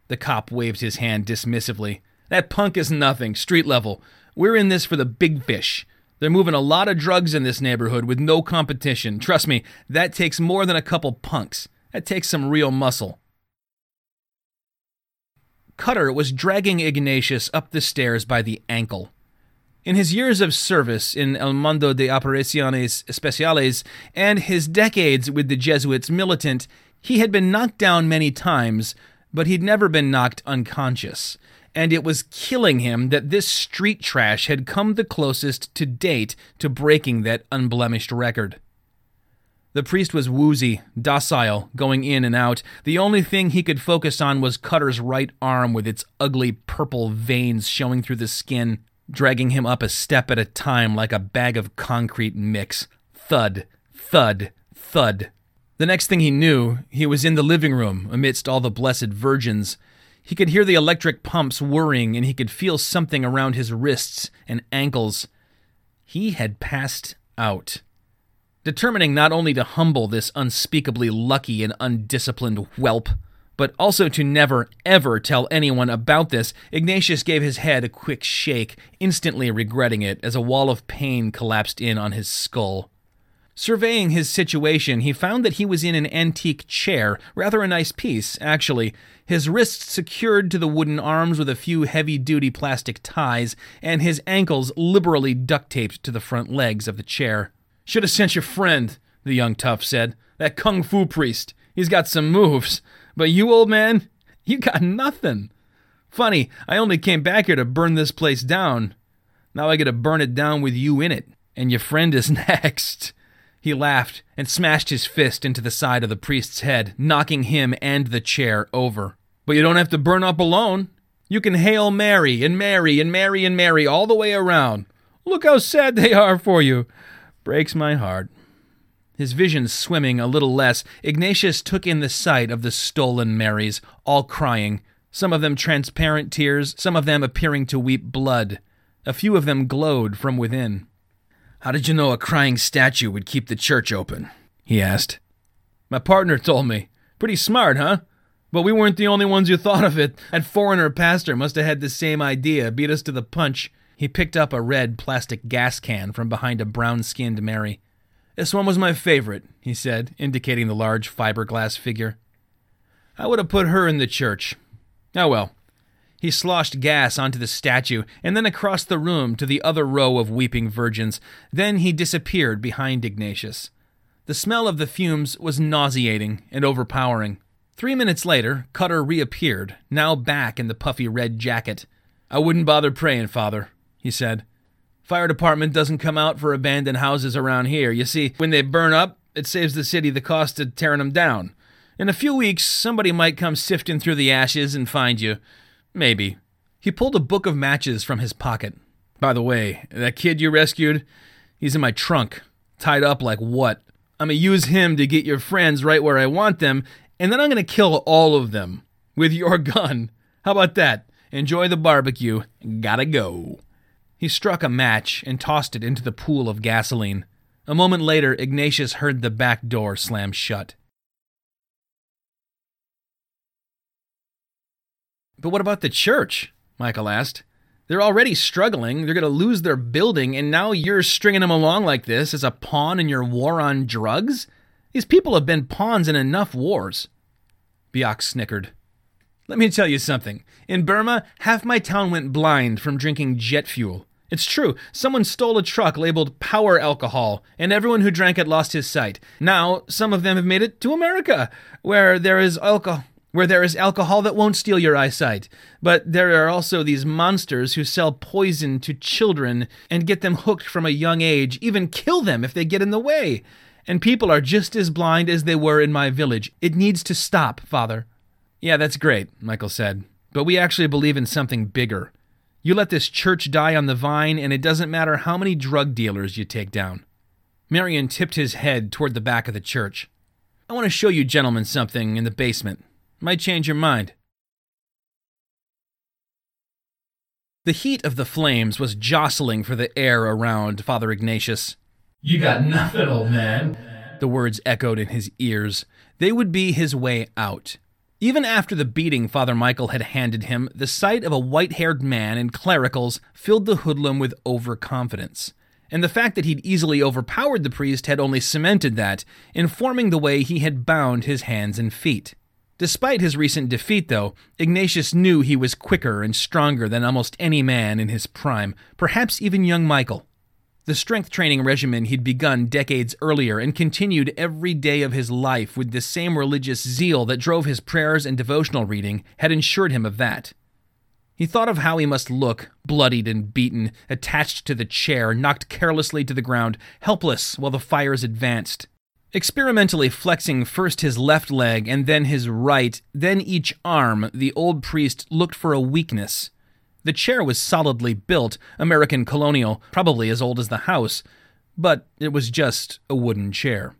The cop waved his hand dismissively. That punk is nothing, street level. We're in this for the big fish. They're moving a lot of drugs in this neighborhood with no competition. Trust me, that takes more than a couple punks. That takes some real muscle. Cutter was dragging Ignatius up the stairs by the ankle. In his years of service in El Mundo de Operaciones Especiales and his decades with the Jesuits militant, he had been knocked down many times, but he'd never been knocked unconscious. And it was killing him that this street trash had come the closest to date to breaking that unblemished record. The priest was woozy, docile, going in and out. The only thing he could focus on was Cutter's right arm with its ugly purple veins showing through the skin dragging him up a step at a time like a bag of concrete mix. Thud, thud, thud. The next thing he knew, he was in the living room amidst all the blessed virgins. He could hear the electric pumps whirring and he could feel something around his wrists and ankles. He had passed out. Determining not only to humble this unspeakably lucky and undisciplined whelp, but also to never, ever tell anyone about this, Ignatius gave his head a quick shake, instantly regretting it as a wall of pain collapsed in on his skull. Surveying his situation, he found that he was in an antique chair, rather a nice piece, actually, his wrists secured to the wooden arms with a few heavy duty plastic ties, and his ankles liberally duct taped to the front legs of the chair. Should have sent your friend, the young tough said. That kung fu priest. He's got some moves. But you, old man, you got nothing. Funny, I only came back here to burn this place down. Now I get to burn it down with you in it, and your friend is next. He laughed and smashed his fist into the side of the priest's head, knocking him and the chair over. But you don't have to burn up alone. You can hail Mary and Mary and Mary and Mary all the way around. Look how sad they are for you. Breaks my heart. His vision swimming a little less, Ignatius took in the sight of the stolen Marys, all crying, some of them transparent tears, some of them appearing to weep blood. A few of them glowed from within. How did you know a crying statue would keep the church open? he asked. My partner told me. Pretty smart, huh? But we weren't the only ones who thought of it. That foreigner pastor must have had the same idea, beat us to the punch. He picked up a red plastic gas can from behind a brown skinned Mary. This one was my favorite, he said, indicating the large fiberglass figure. I would have put her in the church. Oh well. He sloshed gas onto the statue and then across the room to the other row of weeping virgins. Then he disappeared behind Ignatius. The smell of the fumes was nauseating and overpowering. Three minutes later, Cutter reappeared, now back in the puffy red jacket. I wouldn't bother praying, Father, he said. Fire department doesn't come out for abandoned houses around here. You see, when they burn up, it saves the city the cost of tearing them down. In a few weeks, somebody might come sifting through the ashes and find you. Maybe. He pulled a book of matches from his pocket. By the way, that kid you rescued, he's in my trunk, tied up like what? I'm gonna use him to get your friends right where I want them, and then I'm gonna kill all of them with your gun. How about that? Enjoy the barbecue. Gotta go. He struck a match and tossed it into the pool of gasoline. A moment later, Ignatius heard the back door slam shut. But what about the church? Michael asked. They're already struggling. They're going to lose their building, and now you're stringing them along like this as a pawn in your war on drugs? These people have been pawns in enough wars. Biak snickered. Let me tell you something. In Burma, half my town went blind from drinking jet fuel. It's true. Someone stole a truck labeled power alcohol, and everyone who drank it lost his sight. Now, some of them have made it to America, where there is alcohol. where there is alcohol that won't steal your eyesight. But there are also these monsters who sell poison to children and get them hooked from a young age, even kill them if they get in the way. And people are just as blind as they were in my village. It needs to stop, Father. Yeah, that's great, Michael said. But we actually believe in something bigger. You let this church die on the vine, and it doesn't matter how many drug dealers you take down. Marion tipped his head toward the back of the church. I want to show you gentlemen something in the basement. Might change your mind. The heat of the flames was jostling for the air around Father Ignatius. You got nothing, old man. The words echoed in his ears. They would be his way out. Even after the beating Father Michael had handed him, the sight of a white haired man in clericals filled the hoodlum with overconfidence. And the fact that he'd easily overpowered the priest had only cemented that, informing the way he had bound his hands and feet. Despite his recent defeat, though, Ignatius knew he was quicker and stronger than almost any man in his prime, perhaps even young Michael. The strength training regimen he'd begun decades earlier and continued every day of his life with the same religious zeal that drove his prayers and devotional reading had ensured him of that. He thought of how he must look, bloodied and beaten, attached to the chair, knocked carelessly to the ground, helpless while the fires advanced. Experimentally flexing first his left leg and then his right, then each arm, the old priest looked for a weakness. The chair was solidly built, American colonial, probably as old as the house, but it was just a wooden chair.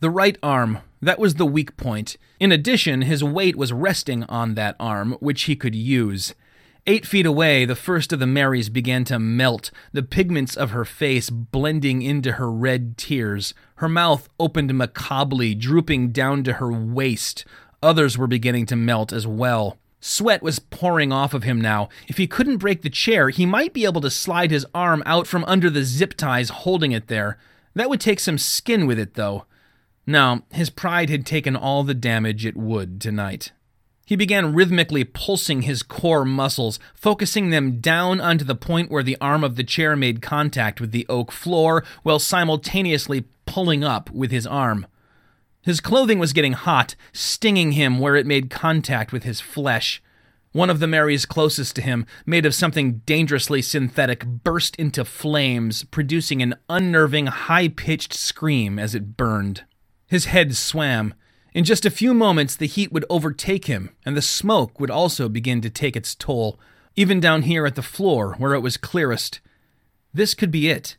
The right arm, that was the weak point. In addition, his weight was resting on that arm, which he could use. Eight feet away, the first of the Marys began to melt, the pigments of her face blending into her red tears. Her mouth opened macabrely, drooping down to her waist. Others were beginning to melt as well. Sweat was pouring off of him now. If he couldn't break the chair, he might be able to slide his arm out from under the zip ties holding it there. That would take some skin with it, though. No, his pride had taken all the damage it would tonight. He began rhythmically pulsing his core muscles, focusing them down onto the point where the arm of the chair made contact with the oak floor, while simultaneously pulling up with his arm. His clothing was getting hot, stinging him where it made contact with his flesh. One of the Marys closest to him, made of something dangerously synthetic, burst into flames, producing an unnerving, high pitched scream as it burned. His head swam. In just a few moments, the heat would overtake him, and the smoke would also begin to take its toll, even down here at the floor where it was clearest. This could be it.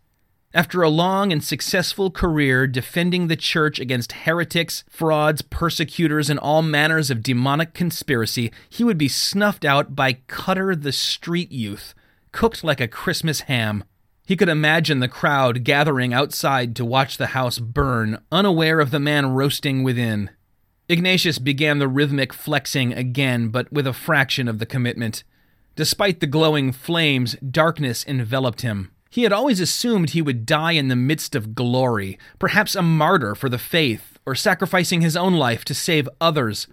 After a long and successful career defending the church against heretics, frauds, persecutors, and all manners of demonic conspiracy, he would be snuffed out by Cutter the street youth, cooked like a Christmas ham. He could imagine the crowd gathering outside to watch the house burn, unaware of the man roasting within. Ignatius began the rhythmic flexing again, but with a fraction of the commitment. Despite the glowing flames, darkness enveloped him. He had always assumed he would die in the midst of glory, perhaps a martyr for the faith, or sacrificing his own life to save others.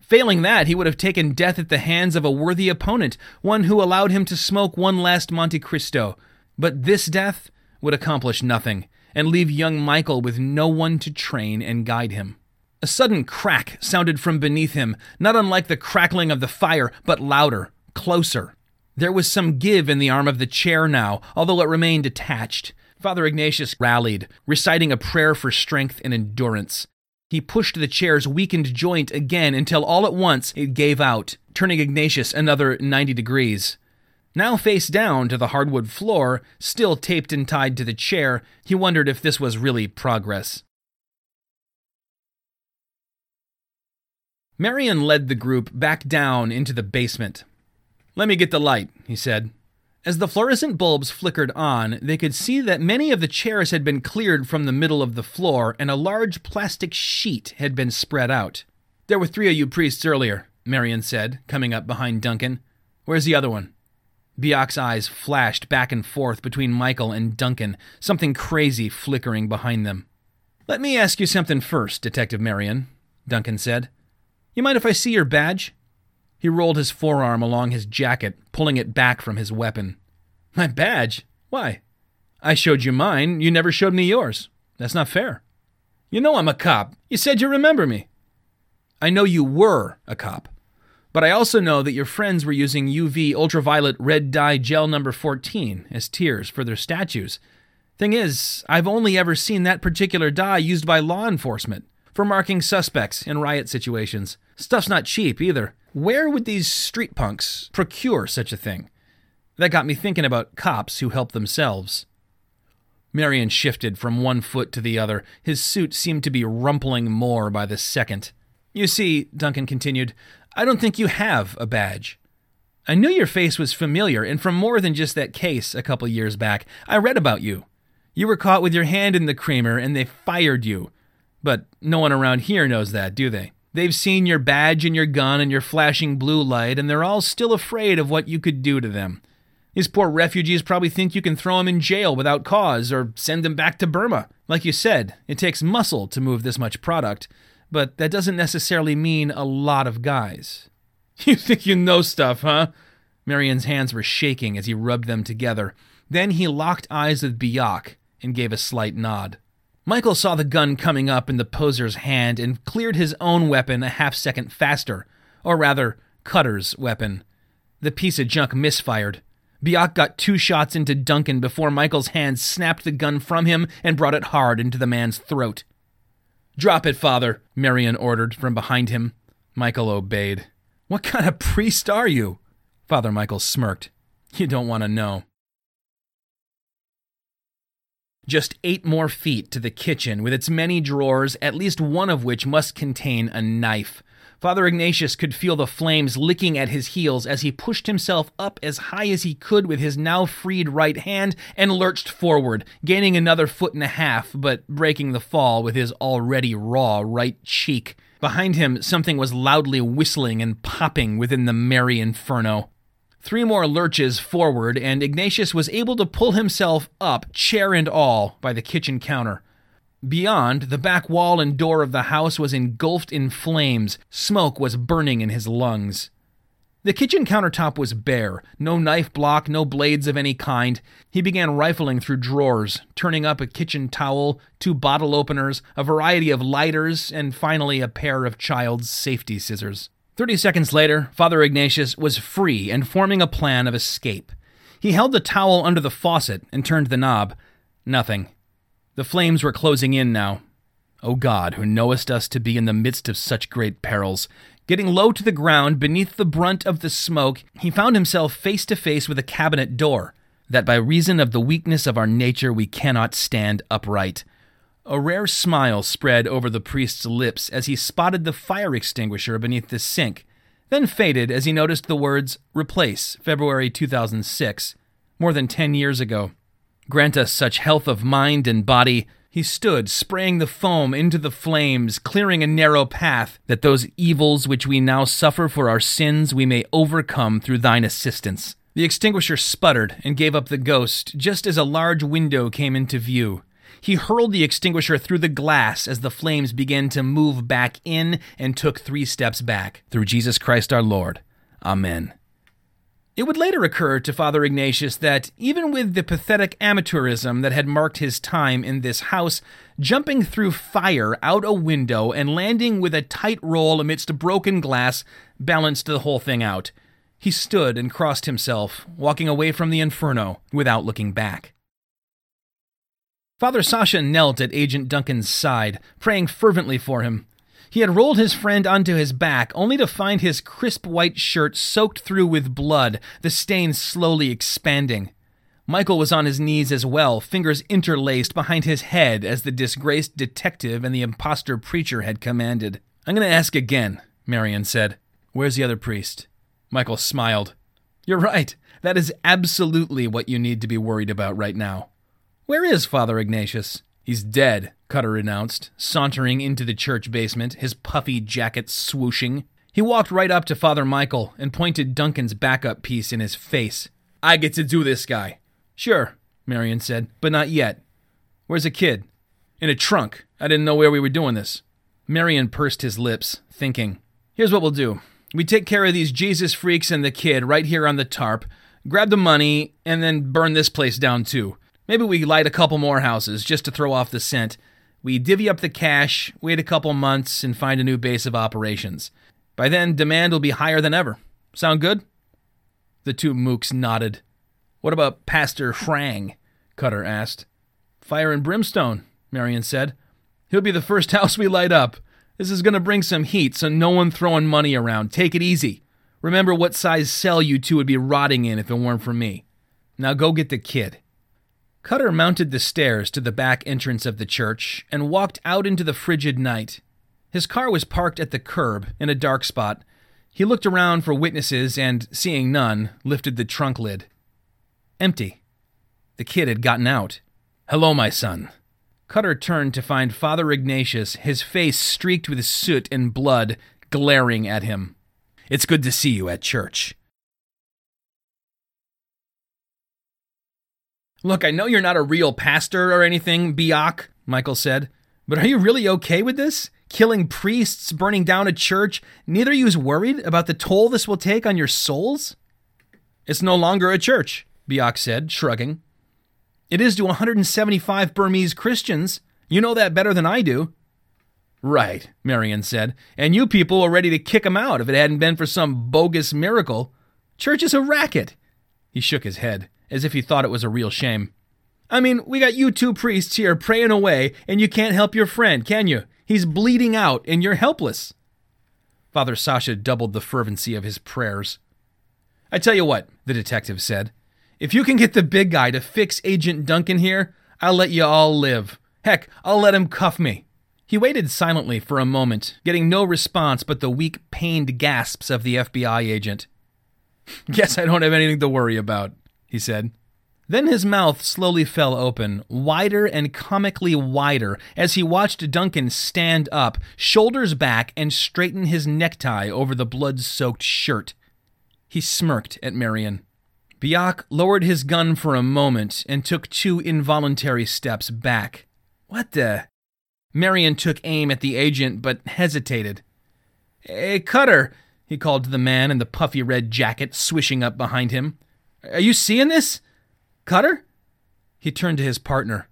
Failing that, he would have taken death at the hands of a worthy opponent, one who allowed him to smoke one last Montecristo. But this death would accomplish nothing, and leave young Michael with no one to train and guide him. A sudden crack sounded from beneath him, not unlike the crackling of the fire, but louder, closer. There was some give in the arm of the chair now, although it remained attached. Father Ignatius rallied, reciting a prayer for strength and endurance. He pushed the chair's weakened joint again until all at once it gave out, turning Ignatius another 90 degrees. Now face down to the hardwood floor, still taped and tied to the chair, he wondered if this was really progress. Marion led the group back down into the basement. Let me get the light, he said. As the fluorescent bulbs flickered on, they could see that many of the chairs had been cleared from the middle of the floor and a large plastic sheet had been spread out. There were three of you priests earlier, Marion said, coming up behind Duncan. Where's the other one? Biak's eyes flashed back and forth between Michael and Duncan, something crazy flickering behind them. Let me ask you something first, Detective Marion, Duncan said. You mind if I see your badge? He rolled his forearm along his jacket, pulling it back from his weapon. My badge? Why? I showed you mine. You never showed me yours. That's not fair. You know I'm a cop. You said you remember me. I know you were a cop, but I also know that your friends were using UV ultraviolet red dye gel number 14 as tears for their statues. Thing is, I've only ever seen that particular dye used by law enforcement for marking suspects in riot situations. Stuff's not cheap either. Where would these street punks procure such a thing? That got me thinking about cops who help themselves. Marion shifted from one foot to the other. His suit seemed to be rumpling more by the second. You see, Duncan continued, I don't think you have a badge. I knew your face was familiar, and from more than just that case a couple years back, I read about you. You were caught with your hand in the creamer, and they fired you. But no one around here knows that, do they? They've seen your badge and your gun and your flashing blue light, and they're all still afraid of what you could do to them. These poor refugees probably think you can throw them in jail without cause or send them back to Burma. Like you said, it takes muscle to move this much product, but that doesn't necessarily mean a lot of guys. You think you know stuff, huh? Marion's hands were shaking as he rubbed them together. Then he locked eyes with Biak and gave a slight nod. Michael saw the gun coming up in the poser's hand and cleared his own weapon a half second faster, or rather, Cutter's weapon. The piece of junk misfired. Biak got two shots into Duncan before Michael's hand snapped the gun from him and brought it hard into the man's throat. Drop it, father, Marion ordered from behind him. Michael obeyed. What kind of priest are you? Father Michael smirked. You don't want to know. Just eight more feet to the kitchen, with its many drawers, at least one of which must contain a knife. Father Ignatius could feel the flames licking at his heels as he pushed himself up as high as he could with his now freed right hand and lurched forward, gaining another foot and a half, but breaking the fall with his already raw right cheek. Behind him, something was loudly whistling and popping within the merry inferno. Three more lurches forward, and Ignatius was able to pull himself up, chair and all, by the kitchen counter. Beyond, the back wall and door of the house was engulfed in flames. Smoke was burning in his lungs. The kitchen countertop was bare, no knife block, no blades of any kind. He began rifling through drawers, turning up a kitchen towel, two bottle openers, a variety of lighters, and finally a pair of child's safety scissors. Thirty seconds later, Father Ignatius was free and forming a plan of escape. He held the towel under the faucet and turned the knob. Nothing. The flames were closing in now. O God, who knowest us to be in the midst of such great perils, Getting low to the ground beneath the brunt of the smoke, he found himself face to face with a cabinet door, that by reason of the weakness of our nature we cannot stand upright. A rare smile spread over the priest's lips as he spotted the fire extinguisher beneath the sink, then faded as he noticed the words Replace, February 2006, more than ten years ago. Grant us such health of mind and body he stood, spraying the foam into the flames, clearing a narrow path, that those evils which we now suffer for our sins we may overcome through thine assistance. The extinguisher sputtered and gave up the ghost just as a large window came into view. He hurled the extinguisher through the glass as the flames began to move back in and took three steps back. Through Jesus Christ our Lord. Amen. It would later occur to Father Ignatius that, even with the pathetic amateurism that had marked his time in this house, jumping through fire out a window and landing with a tight roll amidst broken glass balanced the whole thing out. He stood and crossed himself, walking away from the inferno without looking back. Father Sasha knelt at Agent Duncan's side, praying fervently for him. He had rolled his friend onto his back, only to find his crisp white shirt soaked through with blood, the stain slowly expanding. Michael was on his knees as well, fingers interlaced behind his head as the disgraced detective and the impostor preacher had commanded. I'm going to ask again, Marion said. Where's the other priest? Michael smiled. You're right. That is absolutely what you need to be worried about right now. Where is Father Ignatius? He's dead, Cutter announced, sauntering into the church basement, his puffy jacket swooshing. He walked right up to Father Michael and pointed Duncan's backup piece in his face. I get to do this guy. Sure, Marion said, but not yet. Where's the kid? In a trunk. I didn't know where we were doing this. Marion pursed his lips, thinking. Here's what we'll do. We take care of these Jesus freaks and the kid right here on the tarp, grab the money, and then burn this place down too. Maybe we light a couple more houses just to throw off the scent. We divvy up the cash, wait a couple months, and find a new base of operations. By then, demand will be higher than ever. Sound good? The two mooks nodded. What about Pastor Frang? Cutter asked. Fire and brimstone, Marion said. He'll be the first house we light up. This is going to bring some heat, so no one throwing money around. Take it easy. Remember what size cell you two would be rotting in if it weren't for me. Now go get the kid. Cutter mounted the stairs to the back entrance of the church and walked out into the frigid night. His car was parked at the curb in a dark spot. He looked around for witnesses and, seeing none, lifted the trunk lid. Empty. The kid had gotten out. Hello, my son. Cutter turned to find Father Ignatius, his face streaked with soot and blood, glaring at him. It's good to see you at church. Look, I know you're not a real pastor or anything, Biak, Michael said, but are you really okay with this? Killing priests, burning down a church? Neither of you is worried about the toll this will take on your souls? It's no longer a church, Biak said, shrugging. It is to 175 Burmese Christians. You know that better than I do. Right, Marion said, and you people were ready to kick him out if it hadn't been for some bogus miracle. Church is a racket. He shook his head as if he thought it was a real shame. I mean, we got you two priests here praying away, and you can't help your friend, can you? He's bleeding out, and you're helpless. Father Sasha doubled the fervency of his prayers. I tell you what, the detective said. If you can get the big guy to fix Agent Duncan here, I'll let you all live. Heck, I'll let him cuff me. He waited silently for a moment, getting no response but the weak, pained gasps of the FBI agent. Guess I don't have anything to worry about he said. Then his mouth slowly fell open, wider and comically wider, as he watched Duncan stand up, shoulders back, and straighten his necktie over the blood soaked shirt. He smirked at Marion. Biak lowered his gun for a moment and took two involuntary steps back. What the? Marion took aim at the agent but hesitated. Hey, Cutter, he called to the man in the puffy red jacket swishing up behind him. Are you seeing this? Cutter? He turned to his partner.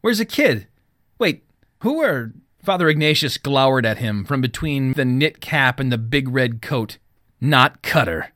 Where's the kid? Wait, who are. Father Ignatius glowered at him from between the knit cap and the big red coat. Not Cutter.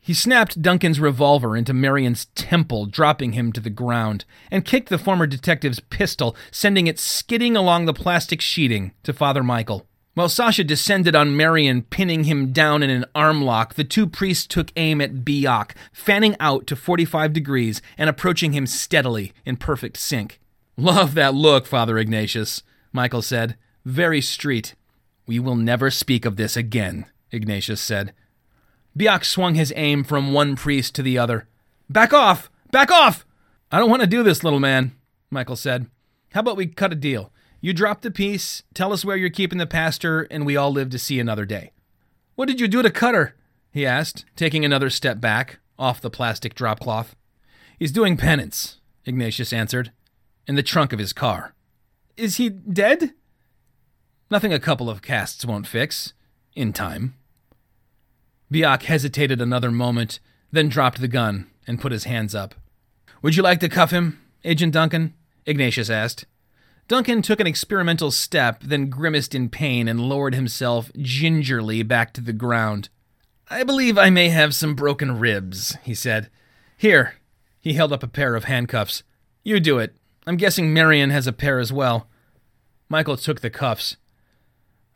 He snapped Duncan's revolver into Marion's temple, dropping him to the ground, and kicked the former detective's pistol, sending it skidding along the plastic sheeting to Father Michael. While Sasha descended on Marion, pinning him down in an arm lock, the two priests took aim at Biak, fanning out to 45 degrees and approaching him steadily in perfect sync. Love that look, Father Ignatius, Michael said. Very street. We will never speak of this again, Ignatius said. Biak swung his aim from one priest to the other. Back off! Back off! I don't want to do this, little man, Michael said. How about we cut a deal? You drop the piece, tell us where you're keeping the pastor, and we all live to see another day. What did you do to Cutter? he asked, taking another step back, off the plastic drop cloth. He's doing penance, Ignatius answered, in the trunk of his car. Is he dead? Nothing a couple of casts won't fix. In time. Biak hesitated another moment, then dropped the gun and put his hands up. Would you like to cuff him, Agent Duncan? Ignatius asked. Duncan took an experimental step, then grimaced in pain and lowered himself gingerly back to the ground. I believe I may have some broken ribs, he said. Here. He held up a pair of handcuffs. You do it. I'm guessing Marion has a pair as well. Michael took the cuffs.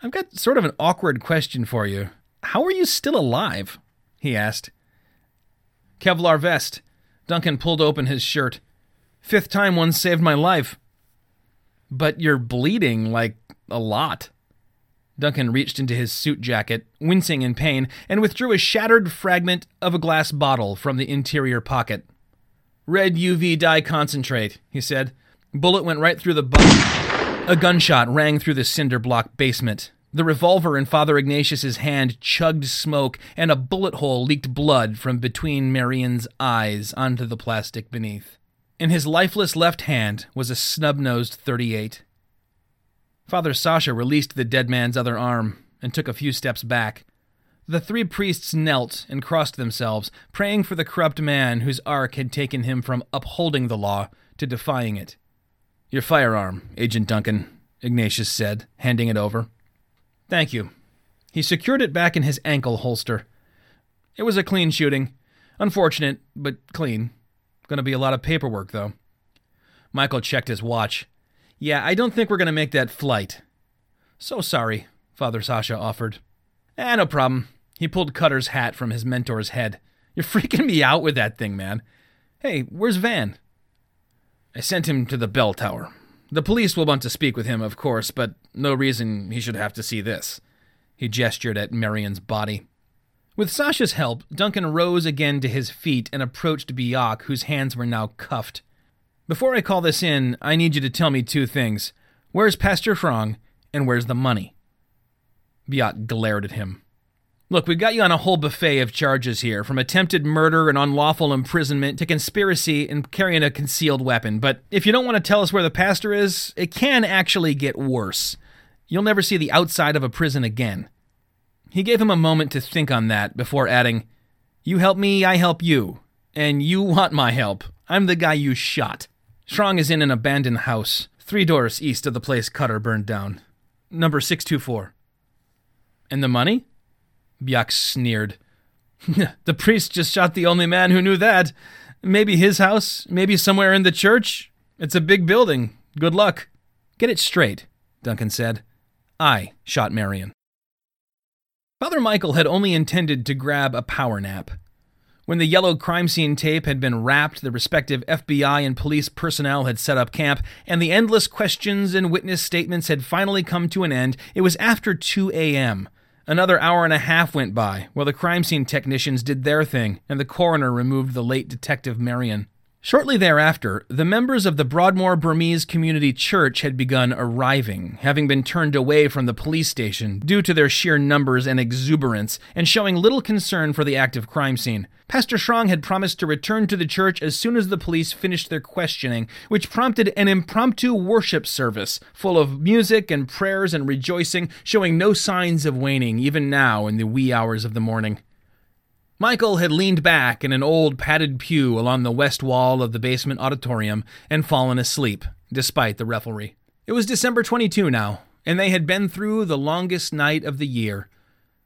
I've got sort of an awkward question for you. How are you still alive? he asked. Kevlar vest. Duncan pulled open his shirt. Fifth time one saved my life but you're bleeding like a lot. Duncan reached into his suit jacket, wincing in pain, and withdrew a shattered fragment of a glass bottle from the interior pocket. Red UV dye concentrate, he said. Bullet went right through the bottle. A gunshot rang through the cinder block basement. The revolver in Father Ignatius's hand chugged smoke, and a bullet hole leaked blood from between Marion's eyes onto the plastic beneath. In his lifeless left hand was a snub nosed 38. Father Sasha released the dead man's other arm and took a few steps back. The three priests knelt and crossed themselves, praying for the corrupt man whose arc had taken him from upholding the law to defying it. Your firearm, Agent Duncan, Ignatius said, handing it over. Thank you. He secured it back in his ankle holster. It was a clean shooting. Unfortunate, but clean. Gonna be a lot of paperwork, though. Michael checked his watch. Yeah, I don't think we're gonna make that flight. So sorry, Father Sasha offered. Eh, no problem. He pulled Cutter's hat from his mentor's head. You're freaking me out with that thing, man. Hey, where's Van? I sent him to the bell tower. The police will want to speak with him, of course, but no reason he should have to see this. He gestured at Marion's body. With Sasha's help, Duncan rose again to his feet and approached Biak, whose hands were now cuffed. Before I call this in, I need you to tell me two things. Where's Pastor Schrong, and where's the money? Biak glared at him. Look, we've got you on a whole buffet of charges here, from attempted murder and unlawful imprisonment to conspiracy and carrying a concealed weapon. But if you don't want to tell us where the pastor is, it can actually get worse. You'll never see the outside of a prison again. He gave him a moment to think on that before adding, You help me, I help you. And you want my help. I'm the guy you shot. Schrong is in an abandoned house, three doors east of the place Cutter burned down. Number 624. And the money? Biak sneered. the priest just shot the only man who knew that. Maybe his house, maybe somewhere in the church. It's a big building. Good luck. Get it straight, Duncan said. I shot Marion. Father Michael had only intended to grab a power nap. When the yellow crime scene tape had been wrapped, the respective FBI and police personnel had set up camp, and the endless questions and witness statements had finally come to an end, it was after 2 a.m. Another hour and a half went by while the crime scene technicians did their thing and the coroner removed the late Detective Marion. Shortly thereafter, the members of the Broadmoor Burmese Community Church had begun arriving, having been turned away from the police station due to their sheer numbers and exuberance, and showing little concern for the active crime scene. Pastor Schrong had promised to return to the church as soon as the police finished their questioning, which prompted an impromptu worship service full of music and prayers and rejoicing, showing no signs of waning even now in the wee hours of the morning. Michael had leaned back in an old padded pew along the west wall of the basement auditorium and fallen asleep, despite the revelry. It was December 22 now, and they had been through the longest night of the year.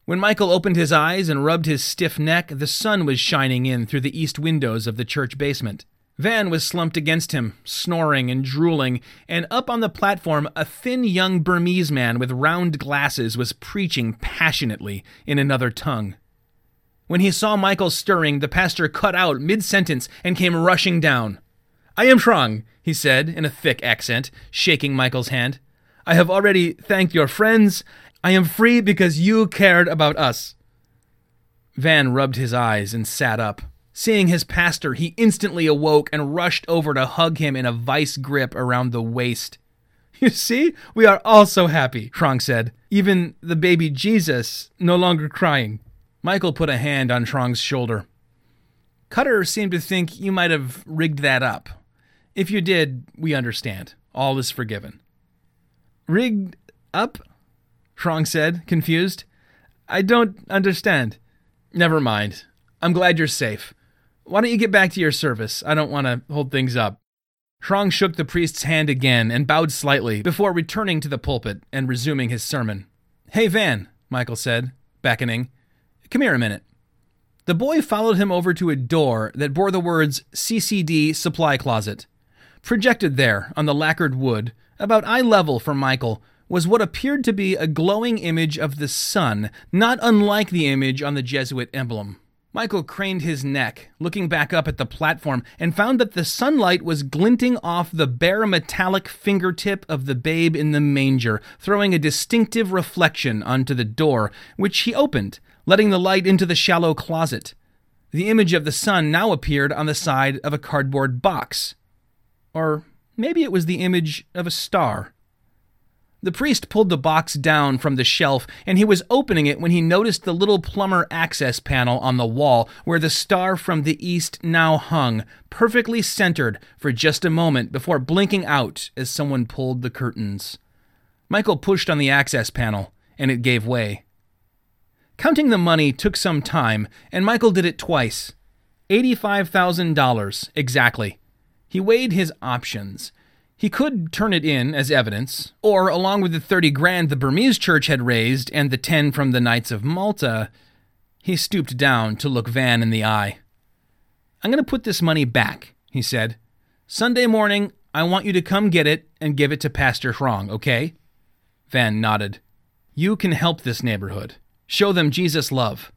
When Michael opened his eyes and rubbed his stiff neck, the sun was shining in through the east windows of the church basement. Van was slumped against him, snoring and drooling, and up on the platform, a thin young Burmese man with round glasses was preaching passionately in another tongue. When he saw Michael stirring, the pastor cut out mid sentence and came rushing down. I am Schrong, he said in a thick accent, shaking Michael's hand. I have already thanked your friends. I am free because you cared about us. Van rubbed his eyes and sat up. Seeing his pastor, he instantly awoke and rushed over to hug him in a vice grip around the waist. You see, we are all so happy, Schrong said. Even the baby Jesus no longer crying. Michael put a hand on Schrong's shoulder. Cutter seemed to think you might have rigged that up. If you did, we understand. All is forgiven. Rigged up? Schrong said, confused. I don't understand. Never mind. I'm glad you're safe. Why don't you get back to your service? I don't want to hold things up. Schrong shook the priest's hand again and bowed slightly before returning to the pulpit and resuming his sermon. Hey, Van, Michael said, beckoning. Come here a minute. The boy followed him over to a door that bore the words CCD Supply Closet. Projected there on the lacquered wood, about eye level from Michael, was what appeared to be a glowing image of the sun, not unlike the image on the Jesuit emblem. Michael craned his neck, looking back up at the platform, and found that the sunlight was glinting off the bare metallic fingertip of the babe in the manger, throwing a distinctive reflection onto the door, which he opened, letting the light into the shallow closet. The image of the sun now appeared on the side of a cardboard box. Or maybe it was the image of a star. The priest pulled the box down from the shelf, and he was opening it when he noticed the little plumber access panel on the wall where the star from the east now hung, perfectly centered for just a moment before blinking out as someone pulled the curtains. Michael pushed on the access panel, and it gave way. Counting the money took some time, and Michael did it twice. $85,000, exactly. He weighed his options. He could turn it in as evidence, or along with the 30 grand the Burmese church had raised and the 10 from the Knights of Malta, he stooped down to look Van in the eye. I'm going to put this money back, he said. Sunday morning, I want you to come get it and give it to Pastor Schrong, okay? Van nodded. You can help this neighborhood. Show them Jesus' love.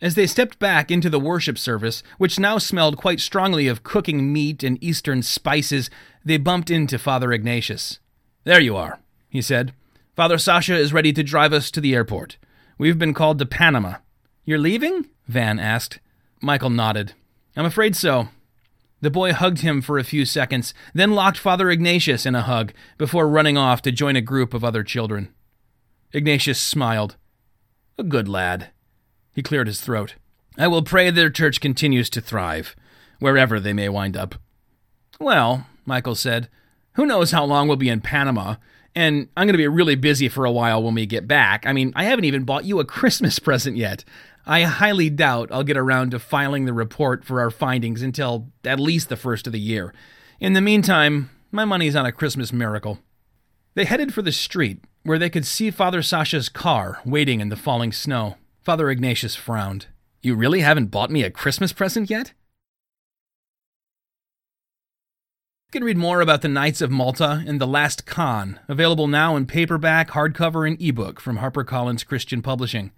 As they stepped back into the worship service, which now smelled quite strongly of cooking meat and eastern spices, they bumped into Father Ignatius. There you are, he said. Father Sasha is ready to drive us to the airport. We've been called to Panama. You're leaving? Van asked. Michael nodded. I'm afraid so. The boy hugged him for a few seconds, then locked Father Ignatius in a hug before running off to join a group of other children. Ignatius smiled. A good lad. He cleared his throat. I will pray their church continues to thrive, wherever they may wind up. Well, Michael said, who knows how long we'll be in Panama, and I'm going to be really busy for a while when we get back. I mean, I haven't even bought you a Christmas present yet. I highly doubt I'll get around to filing the report for our findings until at least the first of the year. In the meantime, my money's on a Christmas miracle. They headed for the street, where they could see Father Sasha's car waiting in the falling snow. Father Ignatius frowned. You really haven't bought me a Christmas present yet? You can read more about the Knights of Malta in The Last Con, available now in paperback, hardcover, and ebook from HarperCollins Christian Publishing.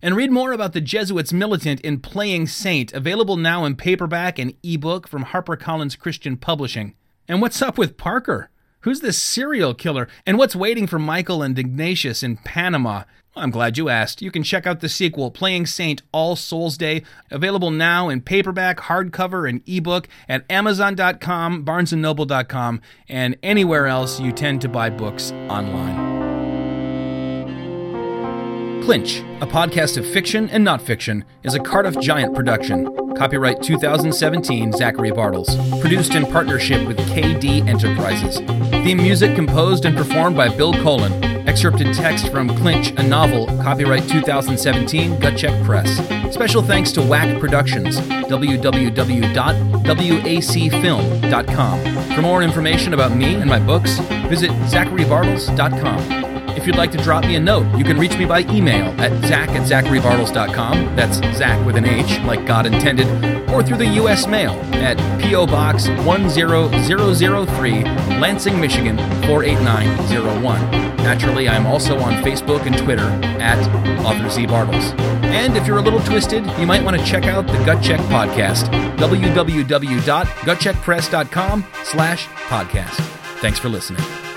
And read more about the Jesuits militant in Playing Saint, available now in paperback and ebook from HarperCollins Christian Publishing. And what's up with Parker? Who's this serial killer? And what's waiting for Michael and Ignatius in Panama? I'm glad you asked. You can check out the sequel, Playing Saint All Souls Day, available now in paperback, hardcover, and ebook at Amazon.com, BarnesandNoble.com, and anywhere else you tend to buy books online. Clinch, a podcast of fiction and not fiction, is a Cardiff Giant production. Copyright 2017 Zachary Bartels. Produced in partnership with KD Enterprises. Theme music composed and performed by Bill Colin. Excerpted text from Clinch, a novel, copyright 2017, Gutcheck Press. Special thanks to WAC Productions, www.wacfilm.com. For more information about me and my books, visit zacharybartels.com. If you'd like to drop me a note, you can reach me by email at zach at zacharybartels.com. That's Zach with an H, like God intended, or through the U.S. mail at P.O. Box 10003, Lansing, Michigan 48901. Naturally, I'm also on Facebook and Twitter at Author Z Bartels. And if you're a little twisted, you might want to check out the Gut Check podcast, www.gutcheckpress.com slash podcast. Thanks for listening.